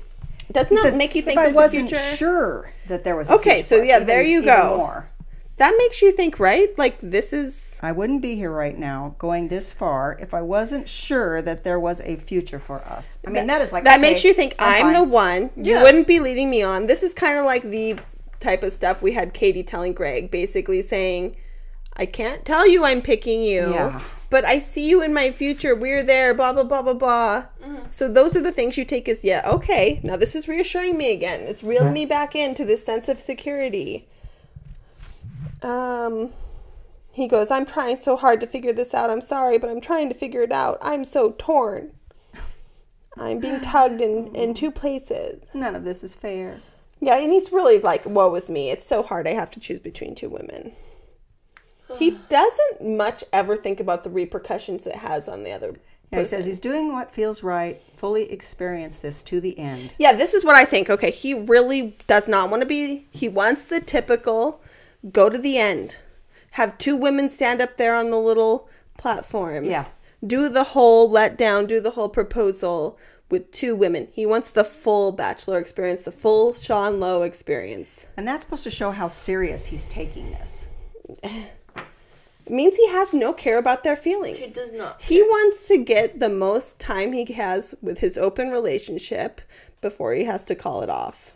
Doesn't He that says, make you think if I there's wasn't a future? sure that there was a Okay, future so yeah, even- there you go. More. that makes you think, right? Like this is I wouldn't be here right now going this far if I wasn't sure that there was a future for us. I mean, that is like that okay, makes you think I'm, the fine. one. You Yeah. wouldn't be leading me on. This is kind of like the type of stuff we had Katie telling Greg, basically saying, "I can't tell you I'm picking you, Yeah. but I see you in my future. We're there. Blah blah blah blah blah." So those are the things you take as yeah, okay. Now this is reassuring me again. It's reeled me back into this sense of security. Um. He goes, I'm trying so hard to figure this out. I'm sorry, but I'm trying to figure it out. I'm so torn. I'm being tugged in, in two places. None of this is fair. Yeah, and he's really like, woe is me. It's so hard. I have to choose between two women. He doesn't much ever think about the repercussions it has on the other. Yeah, he says he's doing what feels right, fully experience this to the end. Yeah, this is what I think. Okay, he really does not want to be. He wants the typical go to the end, have two women stand up there on the little platform. Yeah. Do the whole let down, do the whole proposal with two women. He wants the full bachelor experience, the full Sean Lowe experience. And that's supposed to show how serious he's taking this. It means he has no care about their feelings. He does not. He wants to get the most time he has with his open relationship before he has to call it off.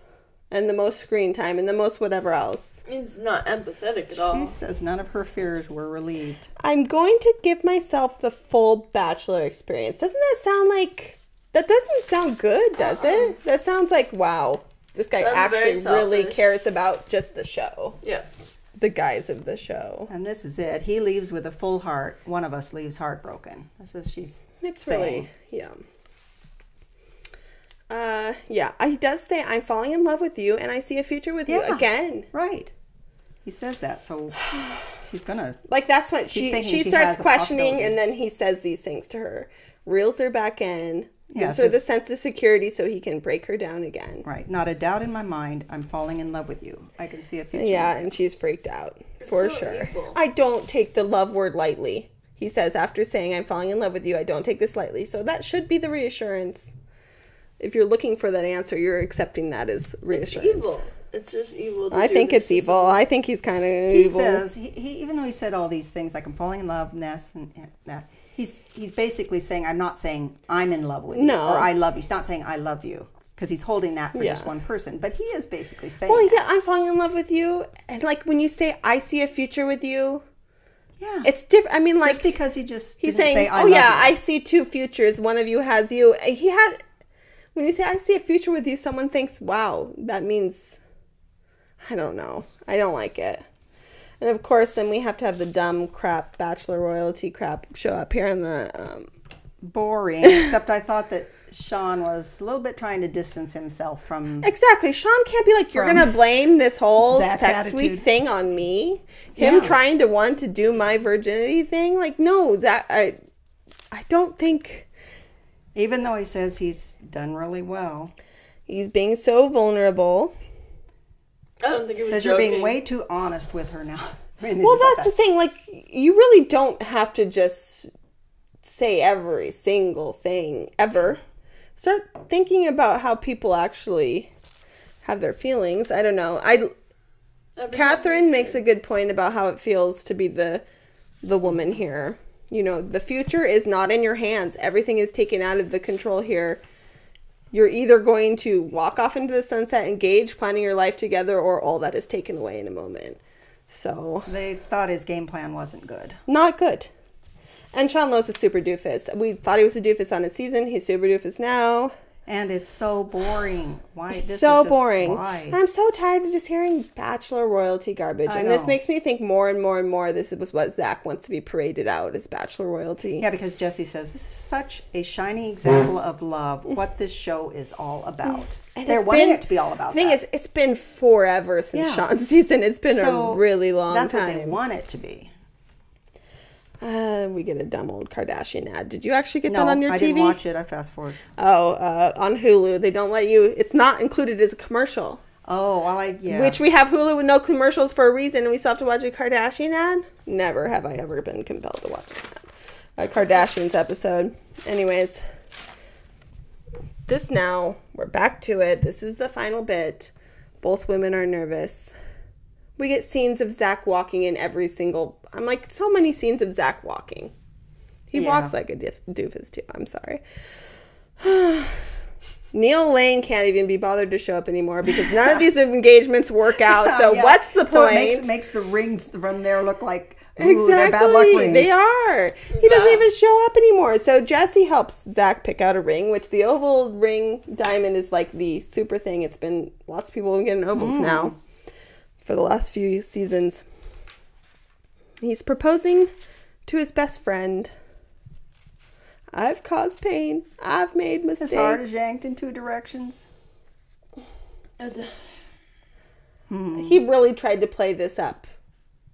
And the most screen time and the most whatever else. He's not empathetic at all. She says none of her fears were relieved. I'm going to give myself the full bachelor experience. Doesn't that sound like that doesn't sound good, does it? That sounds like wow. This guy Sounds very actually really cares about just the show. Yeah. The guys of the show. And this is it. He leaves with a full heart. One of us leaves heartbroken. This is she's It's saying. really yeah. Uh yeah, he does say I'm falling in love with you and I see a future with you again. Right. He says that, so she's gonna Like that's what she she she starts questioning and then he says these things to her. Reels her back in. Yeah, so the sense of security so he can break her down again. right. Not a doubt in my mind. I'm falling in love with you. I can see a future. Yeah, and she's freaked out for so sure. evil. I don't take the love word lightly. He says after saying I'm falling in love with you, I don't take this lightly. So that should be the reassurance. If you're looking for that answer, you're accepting that as reassurance. It's reassurance. evil. It's just evil. to I do think it's to evil. I think he's kind of He evil. says he, he even though he said all these things like I'm falling in love and this and and that he's he's basically saying I'm not saying I'm in love with you No. or I love you. He's not saying I love you because he's holding that for just one person, but he is basically saying Well, that. yeah, I'm falling in love with you, and like when you say I see a future with you, yeah. it's different. I mean, like just because he just he's didn't saying, say I "Oh yeah, you. I see two futures. One of you has you." He had when you say I see a future with you, someone thinks, "Wow, that means." I don't know. I don't like it. And of course, then we have to have the dumb crap bachelor royalty crap show up here in the. Um, boring. except I thought that Sean was a little bit trying to distance himself from. exactly. Sean can't be like, you're gonna blame this whole Zach's sex week thing on me. Him Yeah. trying to want to do my virginity thing. Like, no, Zach. I, I don't think. Even though he says he's done really well, He's being so vulnerable. I don't think it was says you're being way too honest with her now. I mean, Well, he thought that's the thing. Like, you really don't have to just say every single thing ever. Start thinking about how people actually have their feelings. I don't know. I Every Catherine makes a good point about how it feels to be the the woman here. You know, the future is not in your hands. Everything is taken out of the control here. You're either going to walk off into the sunset, engage, planning your life together, or all that is taken away in a moment. So They thought his game plan wasn't good. not good. And Sean Lowe's a super doofus. We thought he was a doofus on his season. He's super doofus now. And it's so boring. Why? It's this so is just, boring. Why? I'm so tired of just hearing bachelor royalty garbage. I and this makes me think more and more and more this was what Zach wants to be paraded out as bachelor royalty. Yeah, because Jesse says this is such a shining example mm. of love. What this show is all about. And They're wanting been- it to be all about. The thing that. is, it's been forever since Yeah. Sean's season. It's been So a really long That's time. what they want it to be. Uh, we get a dumb old Kardashian ad. Did you actually get No, that on your I TV? I didn't watch it. I fast forward. Oh, uh, on Hulu. They don't let you. It's not included as a commercial. Oh, well, I yeah. Which we have Hulu with no commercials for a reason, and we still have to watch a Kardashian ad. Never have I ever been compelled to watch an ad. A Kardashians episode. Anyways, this now we're back to it. This is the final bit. Both women are nervous. We get scenes of Zach walking in every single. I'm like, so many scenes of Zach walking. He Yeah. walks like a dif- doofus too. I'm sorry. Neil Lane can't even be bothered to show up anymore because none of these engagements work out. So Yeah. what's the point? So it makes makes the rings from there look like ooh, they're bad luck Exactly. rings. They are. He doesn't even show up anymore. So Jesse helps Zach pick out a ring, which the oval ring diamond is like the super thing. It's been lots of people getting ovals Mm. now for the last few seasons. He's proposing to his best friend. I've caused pain. I've made mistakes. His heart is yanked in two directions. As the- he really tried to play this up.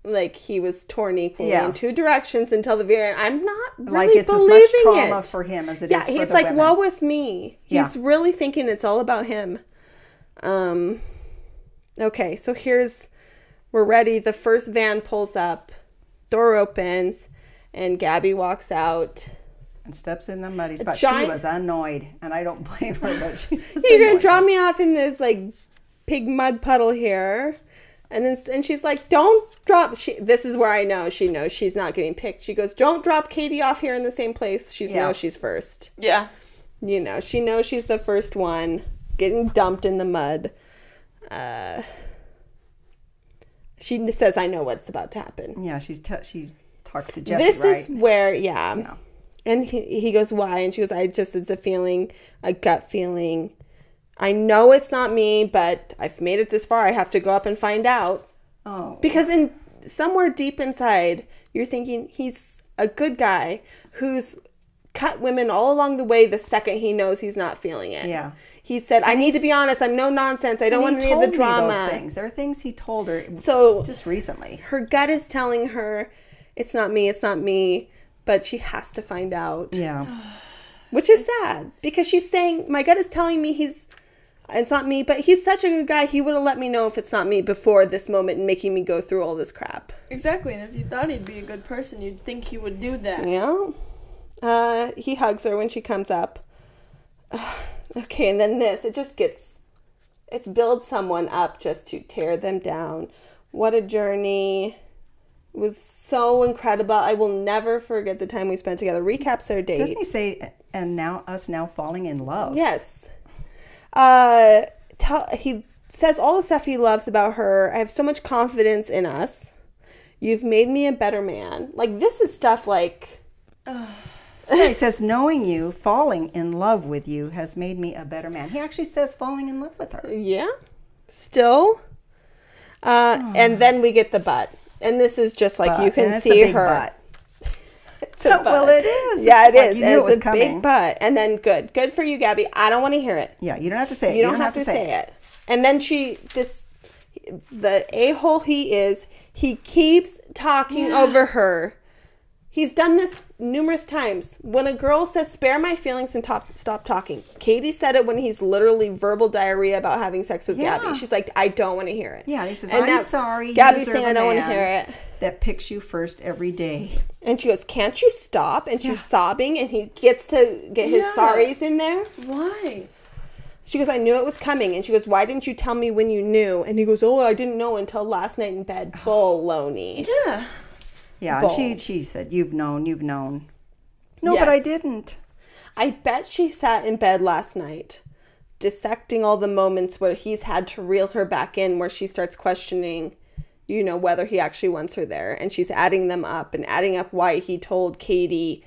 Like he was torn equally Yeah. in two directions until the very end. I'm not really like it's as believing much trauma it. for him as it is yeah, he's like, women. woe is me. He's Yeah. really thinking it's all about him. Um, okay, so here's we're ready. The first van pulls up, door opens, and Gabi walks out. and steps in the muddy spot. giant- She was annoyed, and I don't blame her, but she was You're gonna drop me off in this like pig mud puddle here. And then, and she's like, "Don't drop." She, this is where I know she knows she's not getting picked. She goes, "Don't drop Kaity off here in the same place." She Yeah. knows she's first. yeah. You know, she knows she's the first one getting dumped in the mud. Uh, she says, "I know what's about to happen." Yeah, she's t- she talks to Jesse, this right? is where, yeah. Yeah. And he, he goes, Why? And she goes, I just, it's a feeling, a gut feeling. I know it's not me, but I've made it this far. I have to go up and find out. oh, Because in somewhere deep inside, you're thinking he's a good guy who's cut women all along the way the second he knows he's not feeling it. Yeah. He said, I need to be honest. I'm no nonsense. I don't want he any of the drama. those things. There are things he told her So just recently. her gut is telling her, it's not me, it's not me, but she has to find out. Yeah, which is sad because she's saying my gut is telling me he's it's not me but he's such a good guy he would have let me know if it's not me before this moment and making me go through all this crap Exactly. And if you thought he'd be a good person, you'd think he would do that. yeah uh he hugs her when she comes up okay and then this it just gets it's build someone up just to tear them down what a journey it was so incredible i will never forget the time we spent together recaps their date doesn't he say? And now us now falling in love. Yes. Uh, tell, he says all the stuff he loves about her. I have so much confidence in us. You've made me a better man. Like this is stuff like Yeah, he says, knowing you, falling in love with you has made me a better man. He actually says falling in love with her. yeah, still. Uh, and then we get the butt, and this is just like you can see a big her. butt. It's a Well, it is. Yeah, It's it like is. you and knew it it's was a coming. big butt, and then good, good for you, Gabi. I don't want to hear it. Yeah, you don't have to say it. You don't, have, to, say, it. And then she, this, the a hole he is, he keeps talking over her. He's done this numerous times. When a girl says, spare my feelings and top, stop talking. Kaity said it when he's literally verbal diarrhea about having sex with Yeah. Gabi. She's like, I don't want to hear it. Yeah, he says, And I'm now sorry. Gabi's saying, I don't want to hear it. That picks you first every day. And she goes, can't you stop? And she's Yeah. sobbing and he gets to get his Yeah. sorries in there. Why? She goes, I knew it was coming. And she goes, Why didn't you tell me when you knew? And he goes, Oh, I didn't know until last night in bed. Oh. Baloney. Yeah. Yeah, she she said, "You've known, you've known." No, but I didn't. I bet she sat in bed last night dissecting all the moments where he's had to reel her back in, where she starts questioning, you know, whether he actually wants her there. And she's adding them up and adding up why he told Kaity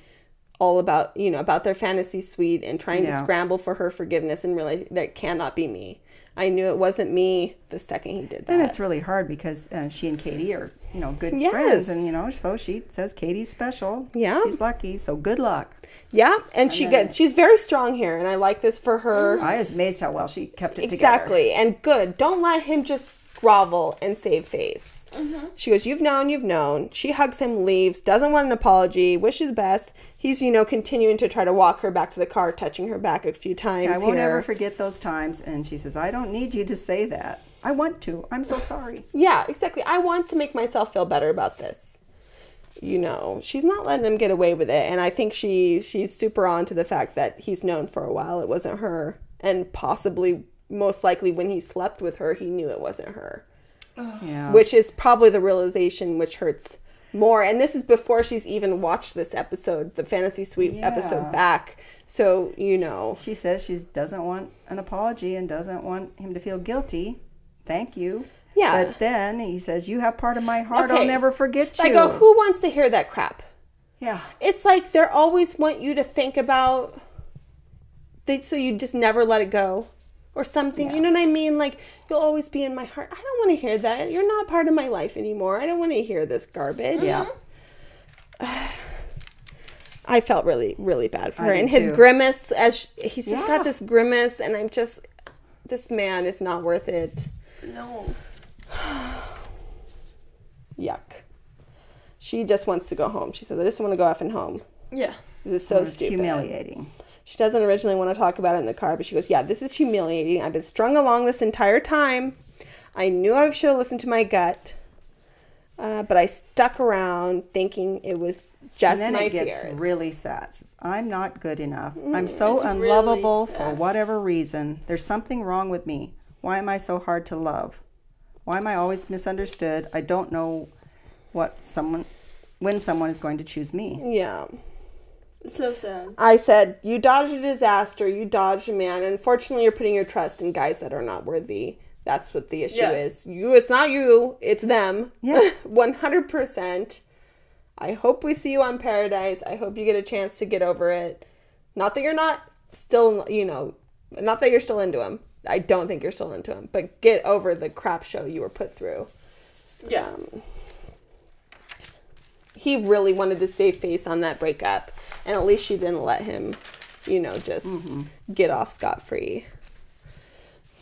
all about, you know, about their fantasy suite and trying to scramble for her forgiveness and realize that cannot be me. I knew it wasn't me the second he did that. And it's really hard because uh, she and Kaity are, you know, good Yes. friends, and you know, so she says Kaity's special. Yeah. she's lucky. So good luck. Yeah, and she then- gets she's very strong here, and I like this for her. I was amazed how well she kept it together. Exactly, and good. Don't let him just grovel and save face. Mm-hmm. She goes, "You've known, you've known." She hugs him, leaves, doesn't want an apology, wishes the best. He's, you know, continuing to try to walk her back to the car, touching her back a few times I won't here. ever forget those times. And she says, "I don't need you to say that. I want to. I'm so sorry." Yeah, exactly. I want to make myself feel better about this. You know, she's not letting him get away with it, and I think she she's super on to the fact that he's known for a while it wasn't her, and possibly most likely when he slept with her, he knew it wasn't her. Yeah. which is probably the realization which hurts more. And this is before she's even watched this episode, the Fantasy Suite Yeah. episode back. So, you know, she says she doesn't want an apology and doesn't want him to feel guilty. Thank you. Yeah. But then he says, "You have part of my heart. Okay. I'll never forget you." I go, who wants to hear that crap? yeah. It's like they always want you to think about, they, so you just never let it go. Or something, you know what I mean? Like you'll always be in my heart. I don't want to hear that. You're not part of my life anymore. I don't want to hear this garbage. Yeah. I felt really, really bad for I her. And his too. grimace, as sh he's just got this grimace, and I'm just, this man is not worth it. No. Yuck. She just wants to go home. She says, I just want to go off and home. Yeah. This is so it's stupid. humiliating. She doesn't originally want to talk about it in the car, but she goes, Yeah, this is humiliating. I've been strung along this entire time. I knew I should have listened to my gut, uh, but I stuck around thinking it was just and then my it gets fears. really sad. Says, I'm not good enough. I'm so It's really unlovable for whatever reason. There's something wrong with me. Why am I so hard to love? Why am I always misunderstood? I don't know what someone when someone is going to choose me. yeah. It's so sad. I said, You dodged a disaster, you dodged a man. Unfortunately, you're putting your trust in guys that are not worthy. That's what the issue Yeah. is. You, it's not you, it's them. Yeah. 100%. I hope we see you on Paradise. I hope you get a chance to get over it. Not that you're not still, you know, not that you're still into him. I don't think you're still into him, but get over the crap show you were put through. Yeah. Um, he really wanted to save face on that breakup, and at least she didn't let him, you know, just mm-hmm. get off scot free.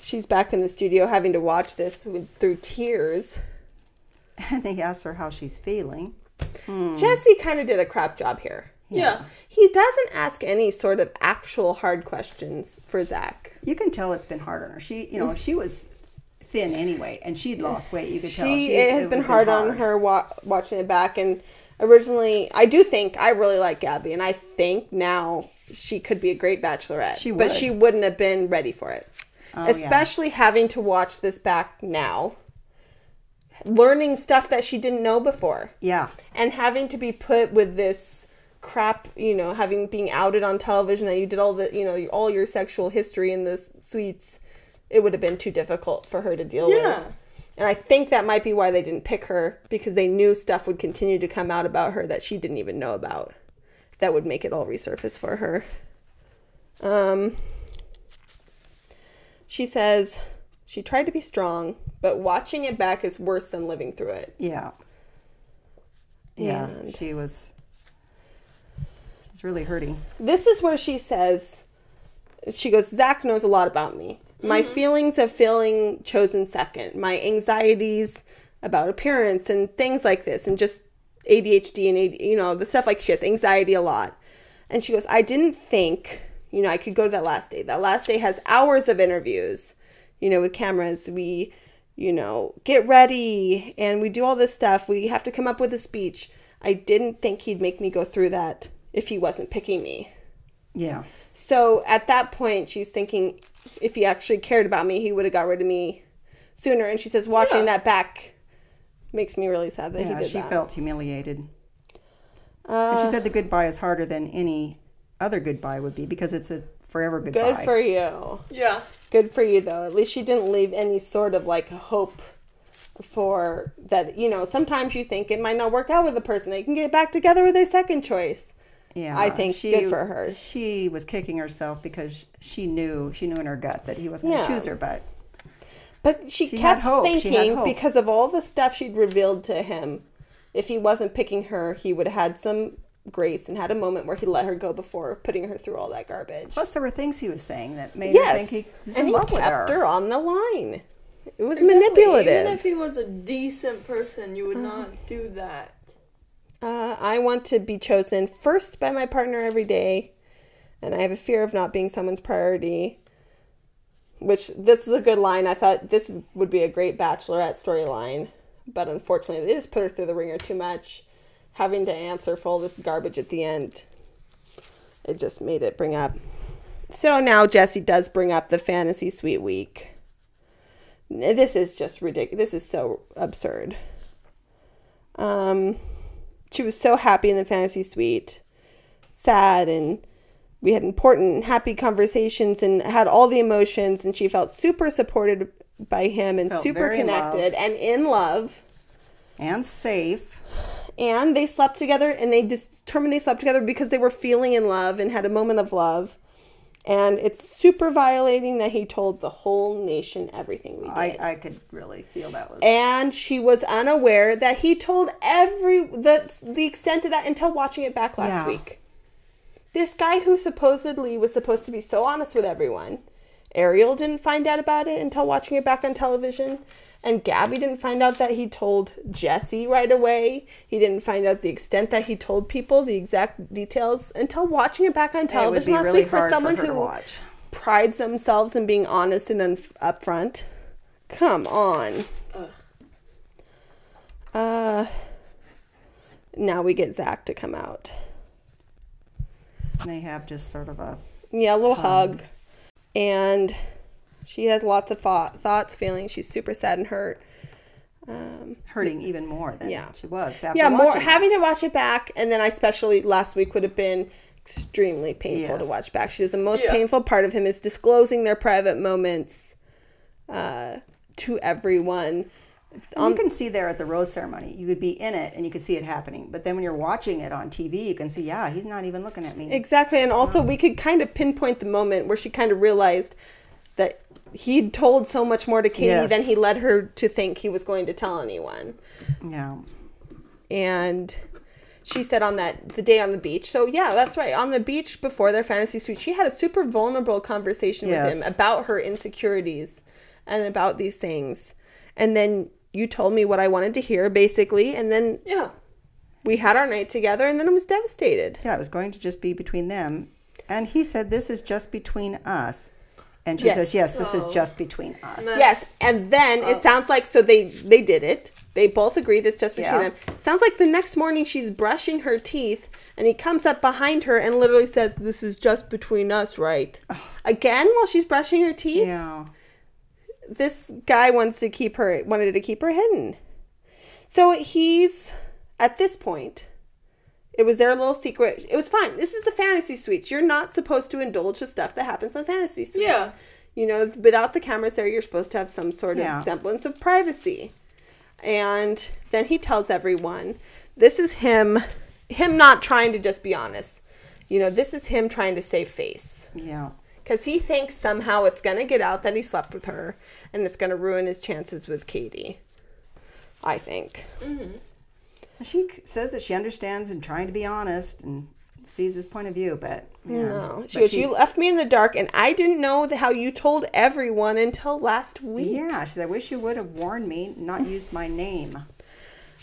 She's back in the studio having to watch this with, through tears. And he asks her how she's feeling. Hmm. Jesse kind of did a crap job here. Yeah. He doesn't ask any sort of actual hard questions for Zach. You can tell it's been hard on her. She, you know, she was thin anyway, and she'd lost weight. You could tell She it has was been hard, on her wa- watching it back, and originally I do think I really like Gabi, and I think now she could be a great bachelorette. She would. but she wouldn't have been ready for it, Oh, yeah. especially having to watch this back now, learning stuff that she didn't know before. Yeah, and having to be put with this crap, you know, having being outed on television that you did all the, you know, all your sexual history in the suites, it would have been too difficult for her to deal Yeah. with. And I think that might be why they didn't pick her because they knew stuff would continue to come out about her that she didn't even know about. That would make it all resurface for her. Um, she says she tried to be strong, but watching it back is worse than living through it. yeah, yeah. And- She was. She's really hurting. this is where she says she goes zach knows a lot about me. My mm-hmm. feelings of feeling chosen second. My anxieties about appearance and things like this and just adhd and AD, you know the stuff like she has anxiety a lot. And she goes i didn't think you know i could go to that last day. That last day has hours of interviews you know with cameras. We you know get ready and we do all this stuff. We have to come up with a speech. I didn't think he'd make me go through that if he wasn't picking me Yeah, so at that point, she's thinking if he actually cared about me, he would have got rid of me sooner. And she says, watching Yeah. that back makes me really sad that he yeah. did She that. felt humiliated, and uh, she said the goodbye is harder than any other goodbye would be because it's a forever goodbye. Good for you. Yeah. Good for you, though. At least she didn't leave any sort of like hope for that. You know, sometimes you think it might not work out with a person. They can get back together with their second choice. Yeah, I think good for her. She was kicking herself because she knew she knew in her gut that he wasn't going Yeah. to choose her, but But she, She kept hope. She thinking hope. because of all the stuff she'd revealed to him, if he wasn't picking her, he would have had some grace and had a moment where he let her go before putting her through all that garbage. plus there were things he was saying that made her think he was and in he love kept with her. her on the line. It was Exactly. manipulative. Even if he was a decent person, you would uh-huh. not do that. Uh, I want to be chosen first by my partner every day, and I have a fear of not being someone's priority. Which this is a good line. I thought this is, would be a great bachelorette storyline, but unfortunately, they just put her through the ringer too much, having to answer for all this garbage at the end. It just made it bring up. So now Jesse does bring up the fantasy suite week. This is just ridiculous. This is so absurd. Um, she was so happy in the fantasy suite, sad, and we had important, happy conversations and had all the emotions, and she felt super supported by him and Felt super connected and in love. And safe. And they slept together, and they determined they slept together because they were feeling in love and had a moment of love. And it's super violating that he told the whole nation everything we did. I, I could really feel that was. and she was unaware that he told every the the extent of that until watching it back last Yeah. week. This guy who supposedly was supposed to be so honest with everyone, Ariel didn't find out about it until watching it back on television. And Gabi didn't find out that he told Jesse right away. He didn't find out the extent that he told people, the exact details, until watching it back on television last really week for someone for who prides themselves in being honest and un- upfront. Come on. Ugh. Uh, now we get Zach to come out. They have just sort of a. Yeah, a little hug. And she has lots of thought, thoughts, feelings. She's super sad and hurt. Um, hurting even more than Yeah. she was. After yeah, more watching it. having to watch it back, and then I especially last week would have been extremely painful to watch back. She says the most Yeah. painful part of him is disclosing their private moments uh, to everyone. And you can see there at the rose ceremony, you could be in it and you could see it happening. But then when you're watching it on TV, you can see, yeah, he's not even looking at me. Exactly, and also we could kind of pinpoint the moment where she kind of realized that he'd told so much more to Kaity Yes. than he led her to think he was going to tell anyone. yeah. And she said on that the day on the beach. So yeah, that's right. On the beach before their fantasy suite, she had a super vulnerable conversation with him about her insecurities and about these things. And then you told me what I wanted to hear, basically, and then Yeah. we had our night together, and then I was devastated. Yeah, it was going to just be between them. And he said, this is just between us. And she Yes. says, yes, this is just between us. Yes, and then it oh. sounds like so they they did it. They both agreed it's just between Yeah. them. Sounds like the next morning she's brushing her teeth and he comes up behind her and literally says, "This is just between us, right?" Again while she's brushing her teeth. Yeah. This guy wants to keep her wanted to keep her hidden. So he's at this point it was their little secret. It was fine. This is the fantasy suites. You're not supposed to indulge the stuff that happens on fantasy suites. Yeah. You know, without the cameras there, you're supposed to have some sort Yeah. of semblance of privacy. And then he tells everyone, this is him, him not trying to just be honest. You know, this is him trying to save face. Yeah. Because he thinks somehow it's going to get out that he slept with her and it's going to ruin his chances with Kaity. I think. Mm-hmm. She says that she understands and trying to be honest and sees his point of view, but yeah. No. She But goes, she's- You left me in the dark and I didn't know how you told everyone until last week. Yeah, she said, I wish you would have warned me, not used my name.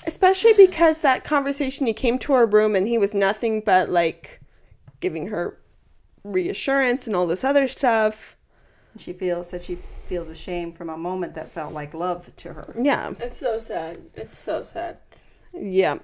Especially because that conversation, he came to her room and he was nothing but like giving her reassurance and all this other stuff. She feels that she feels ashamed from a moment that felt like love to her. Yeah. It's so sad. It's so sad. Yeah.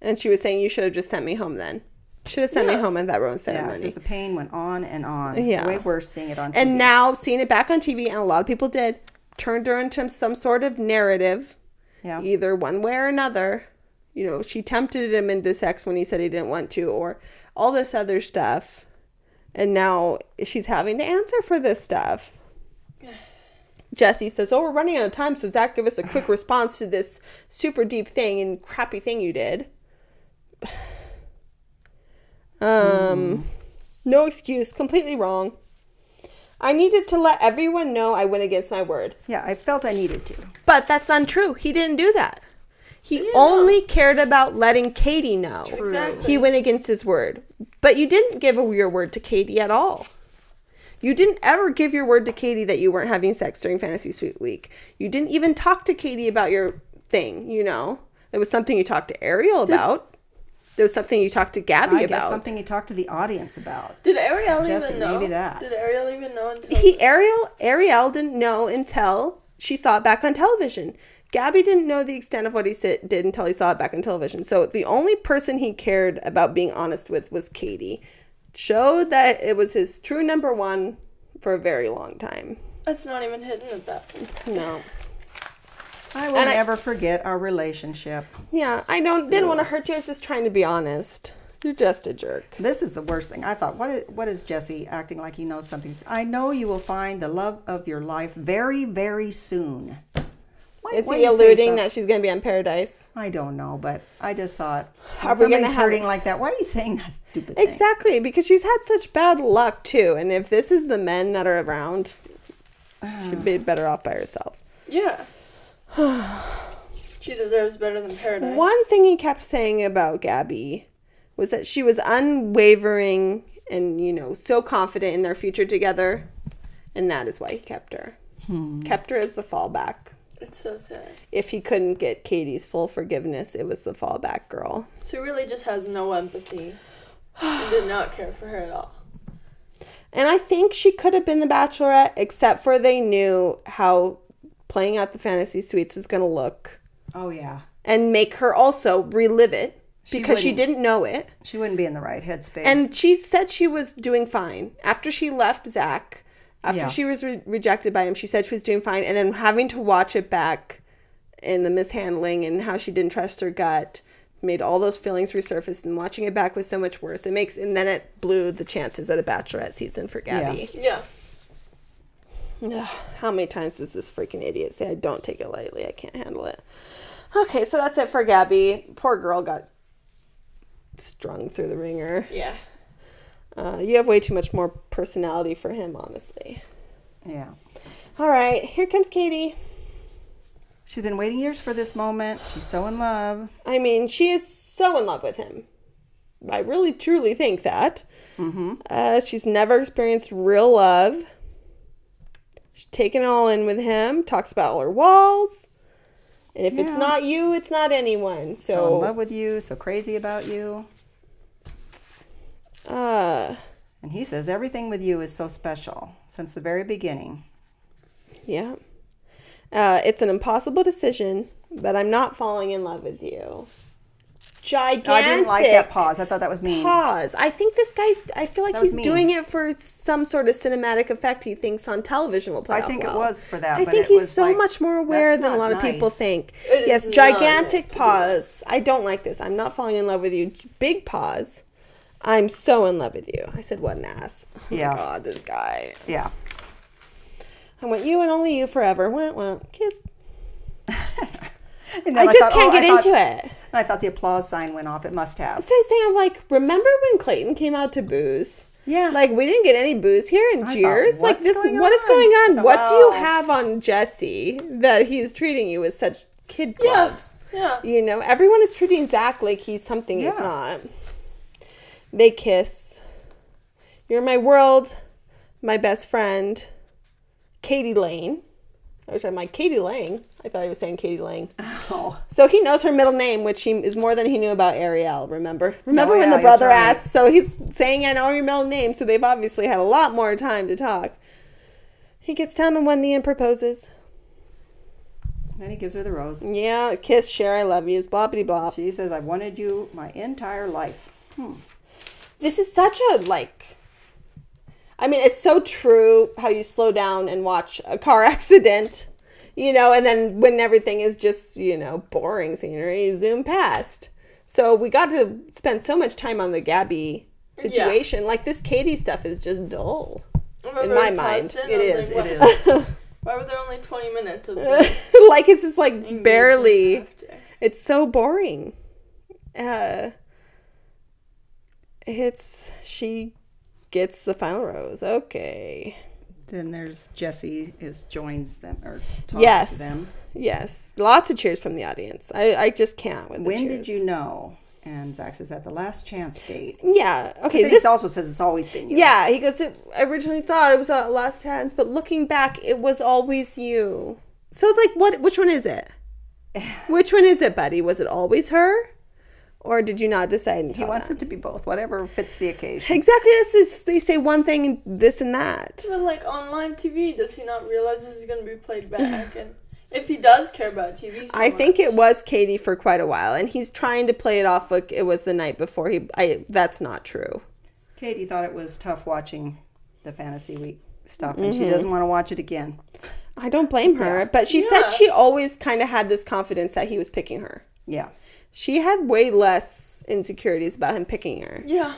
And she was saying, You should have just sent me home then. Should have sent me home at that Yeah, ceremony. says the pain went on and on. Yeah. Way worse seeing it on TV. and now seeing it back on TV, and a lot of people did, turned her into some sort of narrative, yeah. either one way or another. You know, she tempted him into sex when he said he didn't want to, or all this other stuff. And now she's having to answer for this stuff. Jesse says, Oh, we're running out of time, so Zach, give us a quick response to this super deep thing and crappy thing you did. Um, no excuse, completely wrong. I needed to let everyone know I went against my word. Yeah, I felt I needed to. But that's untrue. He didn't do that. He didn't only cared about letting Kaity know. Exactly. He went against his word. But you didn't give a your word to Kaity at all. You didn't ever give your word to Kaity that you weren't having sex during Fantasy Suite Week. You didn't even talk to Kaity about your thing, you know? It was something you talked to Ariel about. There was something you talked to Gabi I about. guess something you talked to the audience about. Did Ariel Jesse, even know? maybe that. Did Ariel even know until? he Ariel Ariel didn't know until she saw it back on television. Gabi didn't know the extent of what he said, did until he saw it back on television. So the only person he cared about being honest with was Kaity. Showed that it was his true number one for a very long time. It's not even hidden at that point. No. I will And I- forget our relationship. Yeah, I don't didn't want to hurt you. I was just trying to be honest. You're just a jerk. This is the worst thing. I thought, what is, what is Jesse acting like he knows something? I know you will find the love of your life very, very soon. Why, Is why he do you say alluding so? that she's going to be on Paradise? I don't know, but I just thought, Are we somebody's have- hurting like that, why are you saying that stupid thing? Exactly, because she's had such bad luck too. And if this is the men that are around, she'd be better off by herself. Yeah. she deserves better than paradise. One thing he kept saying about Gabi was that she was unwavering and, you know, so confident in their future together. And that is why he kept her. Hmm. Kept her as the fallback. It's so sad. If he couldn't get Kaity's full forgiveness, it was the fallback girl. She really just has no empathy and did not care for her at all. And I think she could have been the bachelorette, except for they knew how playing out the fantasy suites was going to look Oh, yeah. and make her also relive it She because she didn't know it. She wouldn't be in the right headspace. And she said she was doing fine after she left Zach. After Yeah. she was re- rejected by him, she said she was doing fine, and then having to watch it back and the mishandling and how she didn't trust her gut made all those feelings resurface. And watching it back was so much worse. It makes and then it blew the chances at a Bachelorette season for Gabi. Yeah. Ugh, how many times does this freaking idiot say I don't take it lightly? I can't handle it. Okay, so that's it for Gabi. Poor girl got strung through the ringer. Yeah. Uh, you have way too much more personality for him, honestly. yeah. All right, here comes Kaity. She's been waiting years for this moment. She's so in love. I mean, she is so in love with him. I really, truly think that. Mm-hmm. Uh, she's never experienced real love. She's taken it all in with him. Talks about all her walls. And if Yeah. it's not you, it's not anyone. So So, in love with you, so crazy about you. Uh, And he says everything with you is so special since the very beginning. yeah. Uh, it's an impossible decision, but I'm not falling in love with you. Gigantic. I didn't like that pause. I thought that was mean. pause. I think this guy's. I feel like That he's mean. doing it for some sort of cinematic effect. He thinks on television will play. I off think it was for that, I but think it he's was so like, much more aware than a not lot of people think. It yes, gigantic meant to be. pause. I don't like this. I'm not falling in love with you. Big pause. I'm so in love with you. I said, what an ass. Oh Yeah. God, this guy. Yeah. I want you and only you forever. Wah, wah. Kiss. And I then just thought, can't oh, I get thought- into it. And I thought the applause sign went off. It must have. So I'm saying, I'm like, remember when Clayton came out to booze? Yeah. Like we didn't get any booze here in thought, like this, what is on? going on? So, what do you oh. have on Jesse that he's treating you with such kid gloves? Yeah. You know, everyone is treating Zach like he's something he's not. They kiss. You're my world, my best friend, Kaity Lane. I was like, Kaity Lang. I thought he was saying Katie Lang. Oh. So he knows her middle name, which he, is more than he knew about Ariel. Remember? Remember Oh, when yeah, the brother right. asked? So he's saying, "I know your middle name." So they've obviously had a lot more time to talk. He gets down on one knee and proposes. Then he gives her the rose. Yeah, kiss, share, I love yous, blah blah blah. She says, I've wanted you my entire life. Hmm. This is such a like. I mean, it's so true how you slow down and watch a car accident, you know, and then when everything is just, you know, boring scenery, you zoom past. So we got to spend so much time on the Gabi situation. Like this Kaity stuff is just dull. Remember In my mind, paused I It was is. like, It why- is. Why were there only 20 minutes of the like it's just like barely. after? It's so boring. Uh, it's she gets the final rose. Okay. Then there's Jesse is joins them or talks yes. to them. Yes. Lots of cheers from the audience. I, I just can't with the When cheers. did you know? And Zach says at the last chance date. Yeah. Okay. This also says it's always been you. Yeah, he goes. I originally thought it was uh, last chance, but looking back, it was always you. So, like, what? Which one is it? Which one is it, buddy? Was it always her, or did you not decide until He wants then? it to be both, whatever fits the occasion. Exactly. That's just they say one thing and this and that. But like on live TV, does he not realize this is going to be played back? And if he does care about TV, so I think it was Kaity for quite a while, and he's trying to play it off like it was the night before. He, I. That's not true. Kaity thought it was tough watching the fantasy week stuff, and she mm-hmm. doesn't want to watch it again. I don't blame her, Yeah. but she Yeah. said she always kind of had this confidence that he was picking her. Yeah. She had way less insecurities about him picking her. Yeah.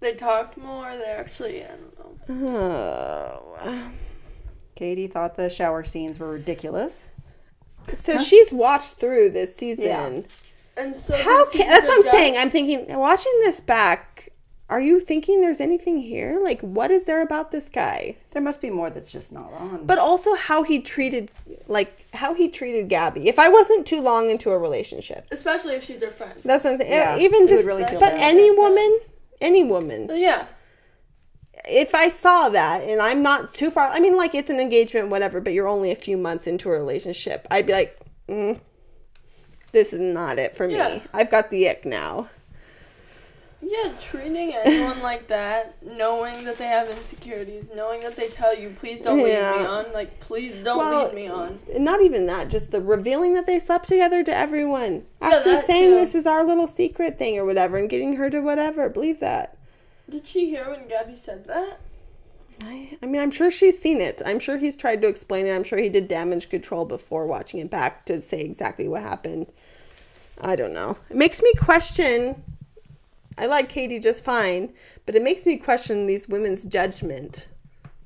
They talked more. They actually, I don't know. Oh. Kaity thought the shower scenes were ridiculous. So she's watched through this season. Yeah. And so How can, that's what I'm are saying. I'm thinking, watching this back, are you thinking there's anything here? Like, what is there about this guy? There must be more that's just not on. But also how he treated, like, how he treated Gabi. If I wasn't too long into a relationship, Especially if she's her friend. that's what I'm saying. Yeah, Even just, really feel but bad. any woman, any woman, Yeah. if I saw that and I'm not too far, I mean, like, it's an engagement, whatever, but you're only a few months into a relationship, I'd be like, mm, this is not it for me. Yeah. I've got the ick now. Yeah, treating anyone like that, knowing that they have insecurities, knowing that they tell you, please don't lead me on, like, please don't Well, lead me on. Not even that, just the revealing that they slept together to everyone. After that saying too. this is our little secret thing or whatever and getting her to whatever. Believe that. Did she hear when Gabi said that? I, I mean, I'm sure she's seen it. I'm sure he's tried to explain it. I'm sure he did damage control before watching it back to say exactly what happened. I don't know. It makes me question. I like Kaity just fine, but it makes me question these women's judgment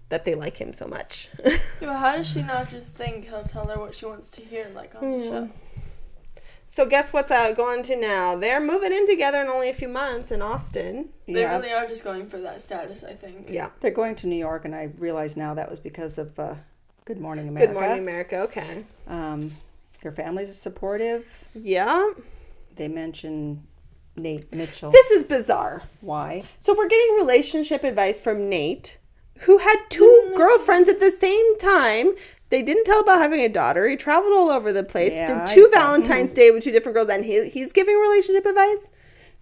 that they like him so much. Yeah, but how does she not just think he'll tell her what she wants to hear, like on the show? so guess what's uh, going to now? They're moving in together in only a few months in Austin. They yeah. really are just going for that status, I think. Yeah. They're going to New York, and I realize now that was because of uh, Good Morning America. Good morning, America. Okay. Um, their families are supportive. Yeah. They mention Nate Mitchell. This is bizarre. Why? So we're getting relationship advice from Nate, who had two mm-hmm. girlfriends at the same time. They didn't tell about having a daughter. He traveled all over the place. Yeah, did two Valentine's mm-hmm. Day with two different girls, and he, he's giving relationship advice.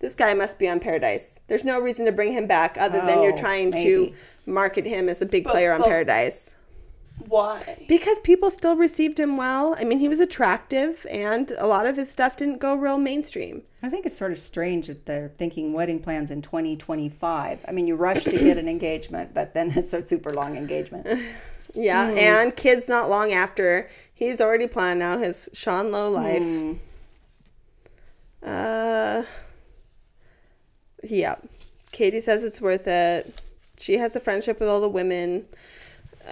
This guy must be on Paradise. There's no reason to bring him back other than you're Oh, trying to market him as a big But- player on but- Paradise. Why? Because people still received him well. I mean, he was attractive, and a lot of his stuff didn't go real mainstream. I think it's sort of strange that they're thinking wedding plans in 2025. I mean, you rush to get an engagement, but then it's a super long engagement. Yeah, Hmm. and kids not long after. He's already planned out his Sean Lowe life. Hmm. Uh, yeah. Kaity says it's worth it. She has a friendship with all the women.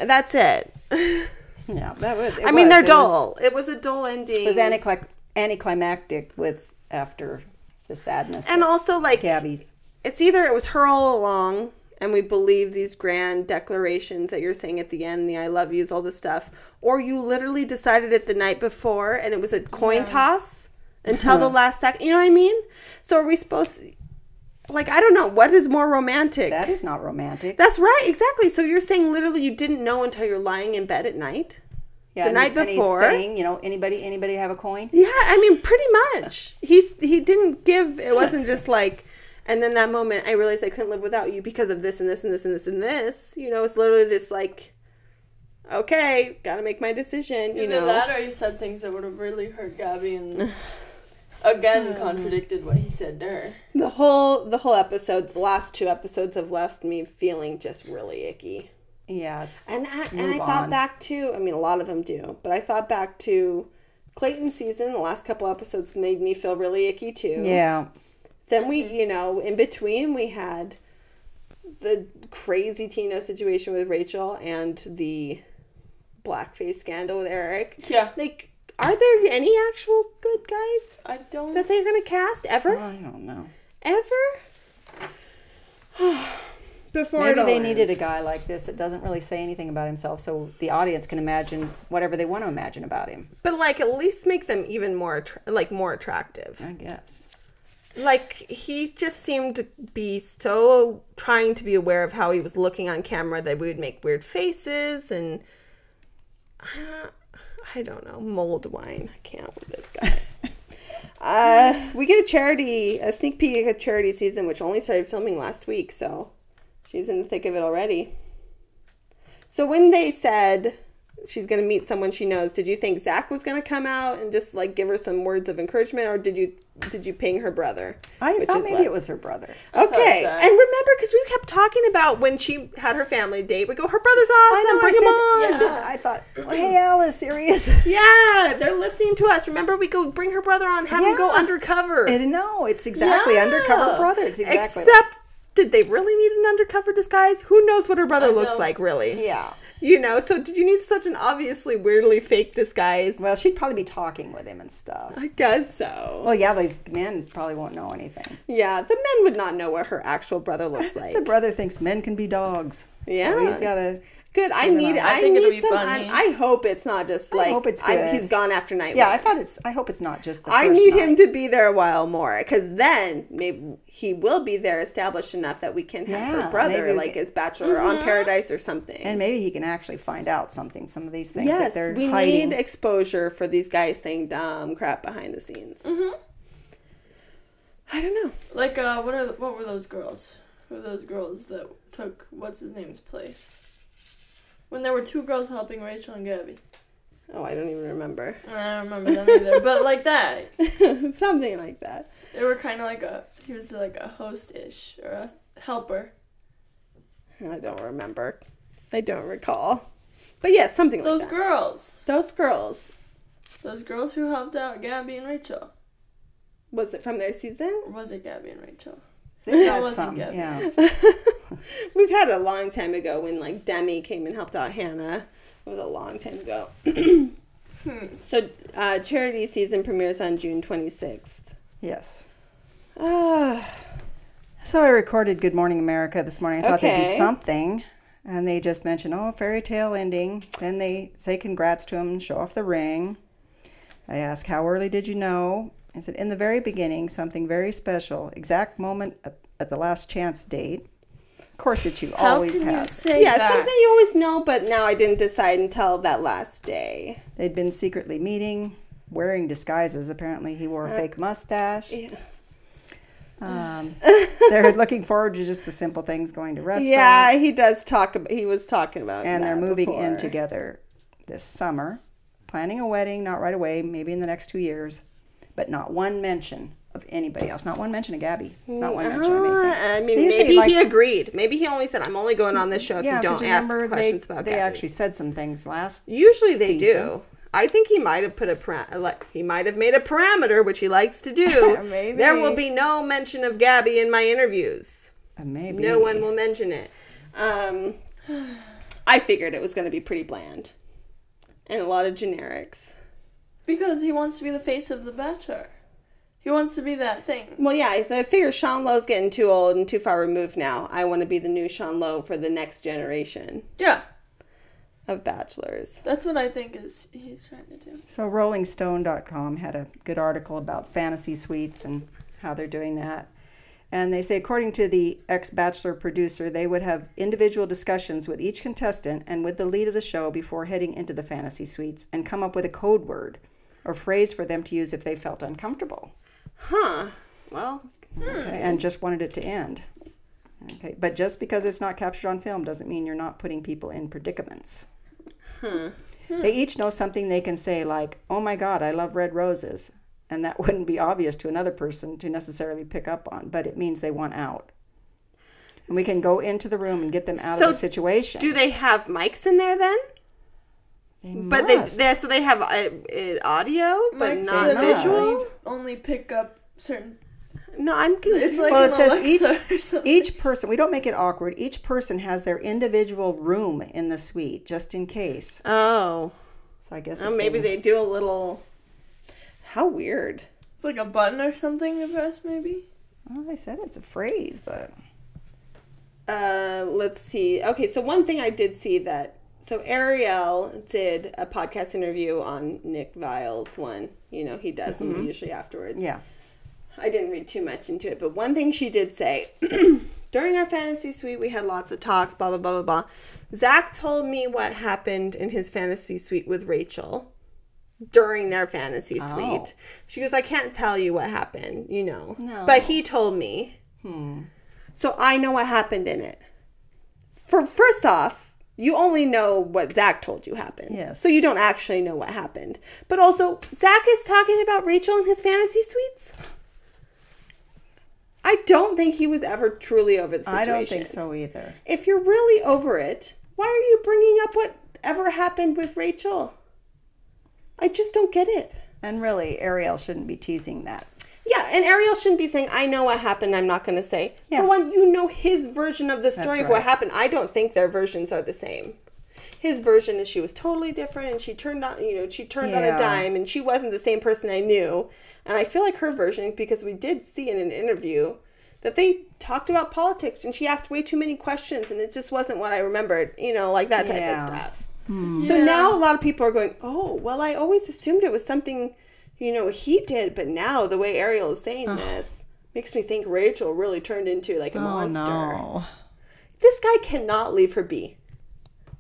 That's it. Yeah, that was. I mean, was. they're It was- dull. it was a dull ending. It was anticlic- anticlimactic with after the sadness. and also, like, Gabi's. it's either it was her all along and we believe these grand declarations that you're saying at the end the i love yous all this stuff or you literally decided it the night before and it was a coin toss until the last second you know what i mean so are we supposed like i don't know what is more romantic That is not romantic. that's right exactly so you're saying literally you didn't know until you're lying in bed at night yeah, the and night he's- and he's before- saying, you know, anybody, anybody have a coin? Yeah, I mean, pretty much. He's he didn't give. It wasn't just like, and then that moment I realized I couldn't live without you because of this and this and this and this and this. You know, it's literally just like, okay, got to make my decision. You Either know, that or you said things that would have really hurt Gabi and again um, contradicted what he said to her. the whole the whole episode, the last two episodes have left me feeling just really icky. Yeah, it's And I, and I thought on. back to, I mean, a lot of them do, but I thought back to Clayton season. The last couple episodes made me feel really icky too. Yeah, Then we, mm-hmm. you know, in between we had the crazy Tino situation with Rachel and the blackface scandal with Erich. Yeah. Like, are there any actual good guys I don't that they're gonna cast ever? I don't know. Ever? Before Maybe it all they needed a guy like this that doesn't really say anything about himself, so the audience can imagine whatever they want to imagine about him. but like at least make them even more attra- like more attractive. I guess. like he just seemed to be so trying to be aware of how he was looking on camera that we would make weird faces and uh, I don't know mold wine. I can't with this guy. uh, we get a charity, a sneak peek at charity season, which only started filming last week, so she's in the thick of it already. So when they said she's gonna meet someone she knows. Did you think Zach was gonna come out and just like give her some words of encouragement, or did you did you ping her brother? I Which thought is maybe less- it was her brother. I Okay, Zach. and remember because we kept talking about when she had her family date, we go, her brother's awesome, I know. I bring said, him on. I, Yeah. I thought, well, hey Alice, here he is. Yeah, they're listening to us. Remember, we go bring her brother on, have him go Yeah. undercover. And no, it's exactly Yeah. undercover brothers. Exactly. Except, did they really need an undercover disguise? Who knows what her brother looks like, really? yeah. You know, so did you need such an obviously weirdly fake disguise? Well, she'd probably be talking with him and stuff. I guess so. Well, yeah, these men probably won't know anything. yeah, the men would not know what her actual brother looks like. The brother thinks men can be dogs. Yeah. So he's got to. Good. I Maybe need. I, I think it'll need be some. funny. I, I hope it's not just like. hope it's I- good. he's gone after night. Yeah, one. I thought it's. I hope it's not just the. I need night. him to be there a while more because then maybe he will be there established enough that we can have Yeah, her brother maybe like can- his bachelor on Paradise or something. And maybe he can actually find out something. Some of these things that yes, they're we hiding. need exposure for these guys saying dumb crap behind the scenes. Mhm. I don't know. Like, uh, what are the, what were those girls? Who were those girls that took what's his name's place? When there were two girls helping Rachel and Gabby. Oh, I don't even remember. I don't remember them either, but like that, something like that. they were kind of like a he was like a host-ish or a helper. I don't remember. I don't recall. But yeah, something like Those that. girls, Those girls. those girls who helped out Gabby and Rachel. Was it from their season? Or was it Gabby and Rachel? They've That had some. good. Yeah. We've had a long time ago when like Demi came and helped out Hannah. It was a long time ago. Hmm. So uh, charity season premieres on June 26th. Yes. Ah, So I recorded Good Morning America this morning. I thought there'd be something. And they just mentioned, oh, fairy tale ending. Then they say congrats to him show off the ring. I ask, how early did you know? I said, in the very beginning, something very special. Exact moment at, at the last chance date. Of course, it's you How always can you have. say yeah, that? something you always know, but now I didn't decide until that last day. They'd been secretly meeting, wearing disguises. Apparently, he wore a fake mustache. Uh, Yeah. Um, they're looking forward to just the simple things, going to restaurants. Yeah, he does talk about. He was talking about. and they're that moving in together this summer, planning a wedding, not right away, maybe in the next two years, but not one mention of anybody else. Not one mention of Gabi. Not one mention of anything. I mean, They maybe like- he agreed. Maybe he only said, "I'm only going on this show if yeah, you don't ask remember they, questions about they Gabi." actually said some things last. Usually they season. do. I think he might have put a like he might have made a parameter, which he likes to do. Maybe. There will be no mention of Gabi in my interviews. Uh, maybe No one will mention it. Um, I figured it was going to be pretty bland and a lot of generics. Because he wants to be the face of the Bachelor. He wants to be that thing. Well, yeah, so I figure Sean Lowe's getting too old and too far removed now. I want to be the new Sean Lowe for the next generation Yeah, of bachelors. that's what I think is he's trying to do. So RollingStone.com had a good article about fantasy suites and how they're doing that. And they say, according to the ex Bachelor producer, they would have individual discussions with each contestant and with the lead of the show before heading into the fantasy suites and come up with a code word or phrase for them to use if they felt uncomfortable Huh. Well, hmm. and just wanted it to end. Okay, but just because it's not captured on film doesn't mean you're not putting people in predicaments. Huh? Hmm. They each know something they can say, like, oh my God, I love red roses. And that wouldn't be obvious to another person to necessarily pick up on, but it means they want out. And we can go into the room and get them out So of the situation. do they have mics in there then? They But they, must. they so they have uh, uh, audio, but Mike's not visual. Only pick up certain. No, I'm confused. It's like well, it says Alexa each each person. We don't make it awkward. Each person has their individual room in the suite, just in case. oh, So I guess oh, if maybe they do a little. How weird. It's like a button or something to press, maybe. Well, I said it's a phrase, but Uh, let's see. Okay, so one thing I did see that so Ariel did a podcast interview on Nick Viall's one. You know, he does them usually afterwards. yeah. I didn't read too much into it, but one thing she did say during our fantasy suite, we had lots of talks, blah, blah, blah, blah, blah. Zach told me what happened in his fantasy suite with Rachel during their fantasy Oh. suite. She goes, I can't tell you what happened, you know. No. But he told me. Hmm. So I know what happened in it. For first off, You only know what Zach told you happened. Yes. So you don't actually know what happened. But also, Zach is talking about Rachel and his fantasy suites. I don't think he was ever truly over the situation. I don't think so either. If you're really over it, why are you bringing up whatever happened with Rachel? I just don't get it. And really, Ariel shouldn't be teasing that. Yeah, and Ariel shouldn't be saying, I know what happened, I'm not going to say. Yeah. For one, you know his version of the story That's of what happened. I don't think their versions are the same. His version is she was totally different and she turned on, you know, she turned on a dime and she wasn't the same person I knew. And I feel like her version, because we did see in an interview that they talked about politics and she asked way too many questions and it just wasn't what I remembered, you know, like that type Yeah. of stuff. Hmm. So now a lot of people are going, oh, well, I always assumed it was something, you know, he did, but now the way Ariel is saying this makes me think Rachel really turned into like a oh, monster. no. This guy cannot leave her be.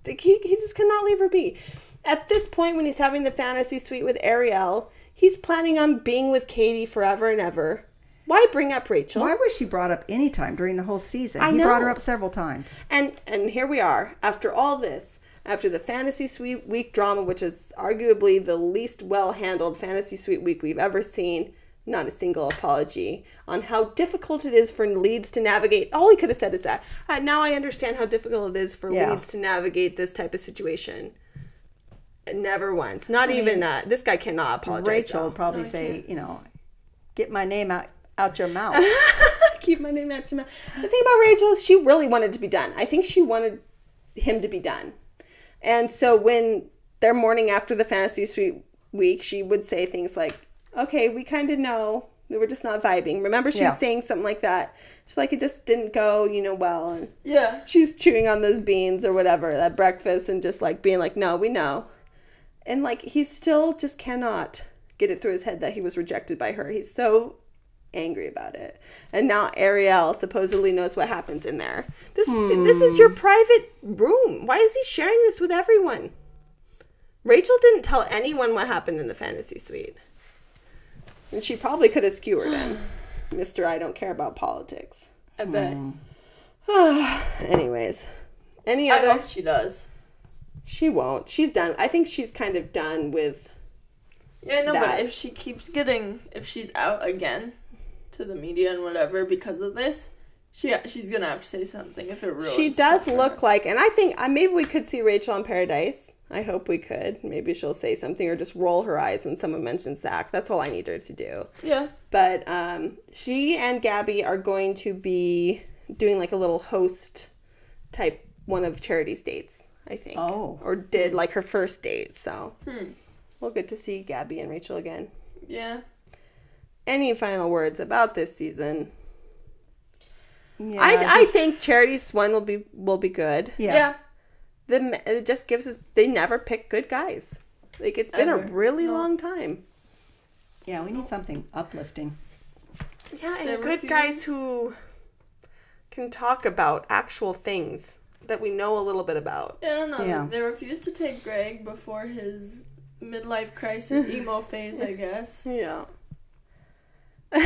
Like, he, he just cannot leave her be. At this point, when he's having the fantasy suite with Ariel, he's planning on being with Kaity forever and ever. Why bring up Rachel? Why was she brought up any time during the whole season? I he brought her up several times. And and here we are after all this, after the fantasy suite week drama, which is arguably the least well handled fantasy suite week we've ever seen. Not a single apology on how difficult it is for leads to navigate. All he could have said is that uh, now I understand how difficult it is for Yeah. leads to navigate this type of situation. Never once. Not even uh, this guy cannot apologize. Rachel though. would probably say, you know, get my name out out your mouth. keep my name out your mouth. The thing about Rachel is she really wanted to be done. I think she wanted him to be done. And so when their morning after the fantasy suite week, she would say things like, Okay, we kind of know that we're just not vibing. Remember she Yeah. was saying something like that. She's like, it just didn't go, you know, well and Yeah. she's chewing on those beans or whatever at breakfast and just like being like, No, we know. And like he still just cannot get it through his head that he was rejected by her. He's so angry about it. And now Ariel supposedly knows what happens in there. This is hmm. this is your private room. Why is he sharing this with everyone? Rachel didn't tell anyone what happened in the fantasy suite. And she probably could have skewered him. Mr. I don't care about politics. I bet. Hmm. Anyways. Any I other hope she does. She won't. She's done. I think she's kind of done with. Yeah, no, that. but if she keeps getting, if she's out again to the media and whatever because of this, she she's gonna have to say something if it ruins. She does look like, and I think uh, maybe we could see Rachel in Paradise. I hope we could. Maybe she'll say something or just roll her eyes when someone mentions Zach. That's all I need her to do. Yeah. But um, she and Gabby are going to be doing like a little host type one of Charity's dates, I think. Oh. Or did like her first date. So Hmm. we'll get to see Gabby and Rachel again. Yeah. Any final words about this season? Yeah, I, I think Charity's one will be will be good. yeah. Yeah. The it just gives us they never pick good guys. Like it's been a really No. long time. Yeah, we need something uplifting. Yeah, and They good guys who can talk about actual things that we know a little bit about. I don't know. Yeah. They refused to take Greg before his midlife crisis emo phase, I guess. Yeah. I don't know what.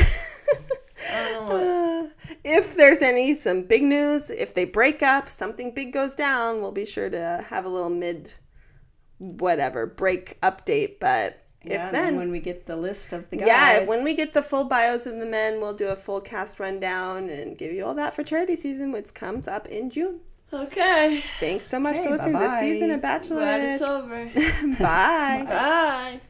Uh, if there's any some big news, if they break up, something big goes down, we'll be sure to have a little mid whatever break update. But if yeah, and then, when we get the list of the guys. yeah, when we get the full bios of the men, we'll do a full cast rundown and give you all that for charity season, which comes up in June. Okay. Thanks so much Okay, for listening to this bye-bye. season of Glad it's Bachelorette. over. Bye. Bye.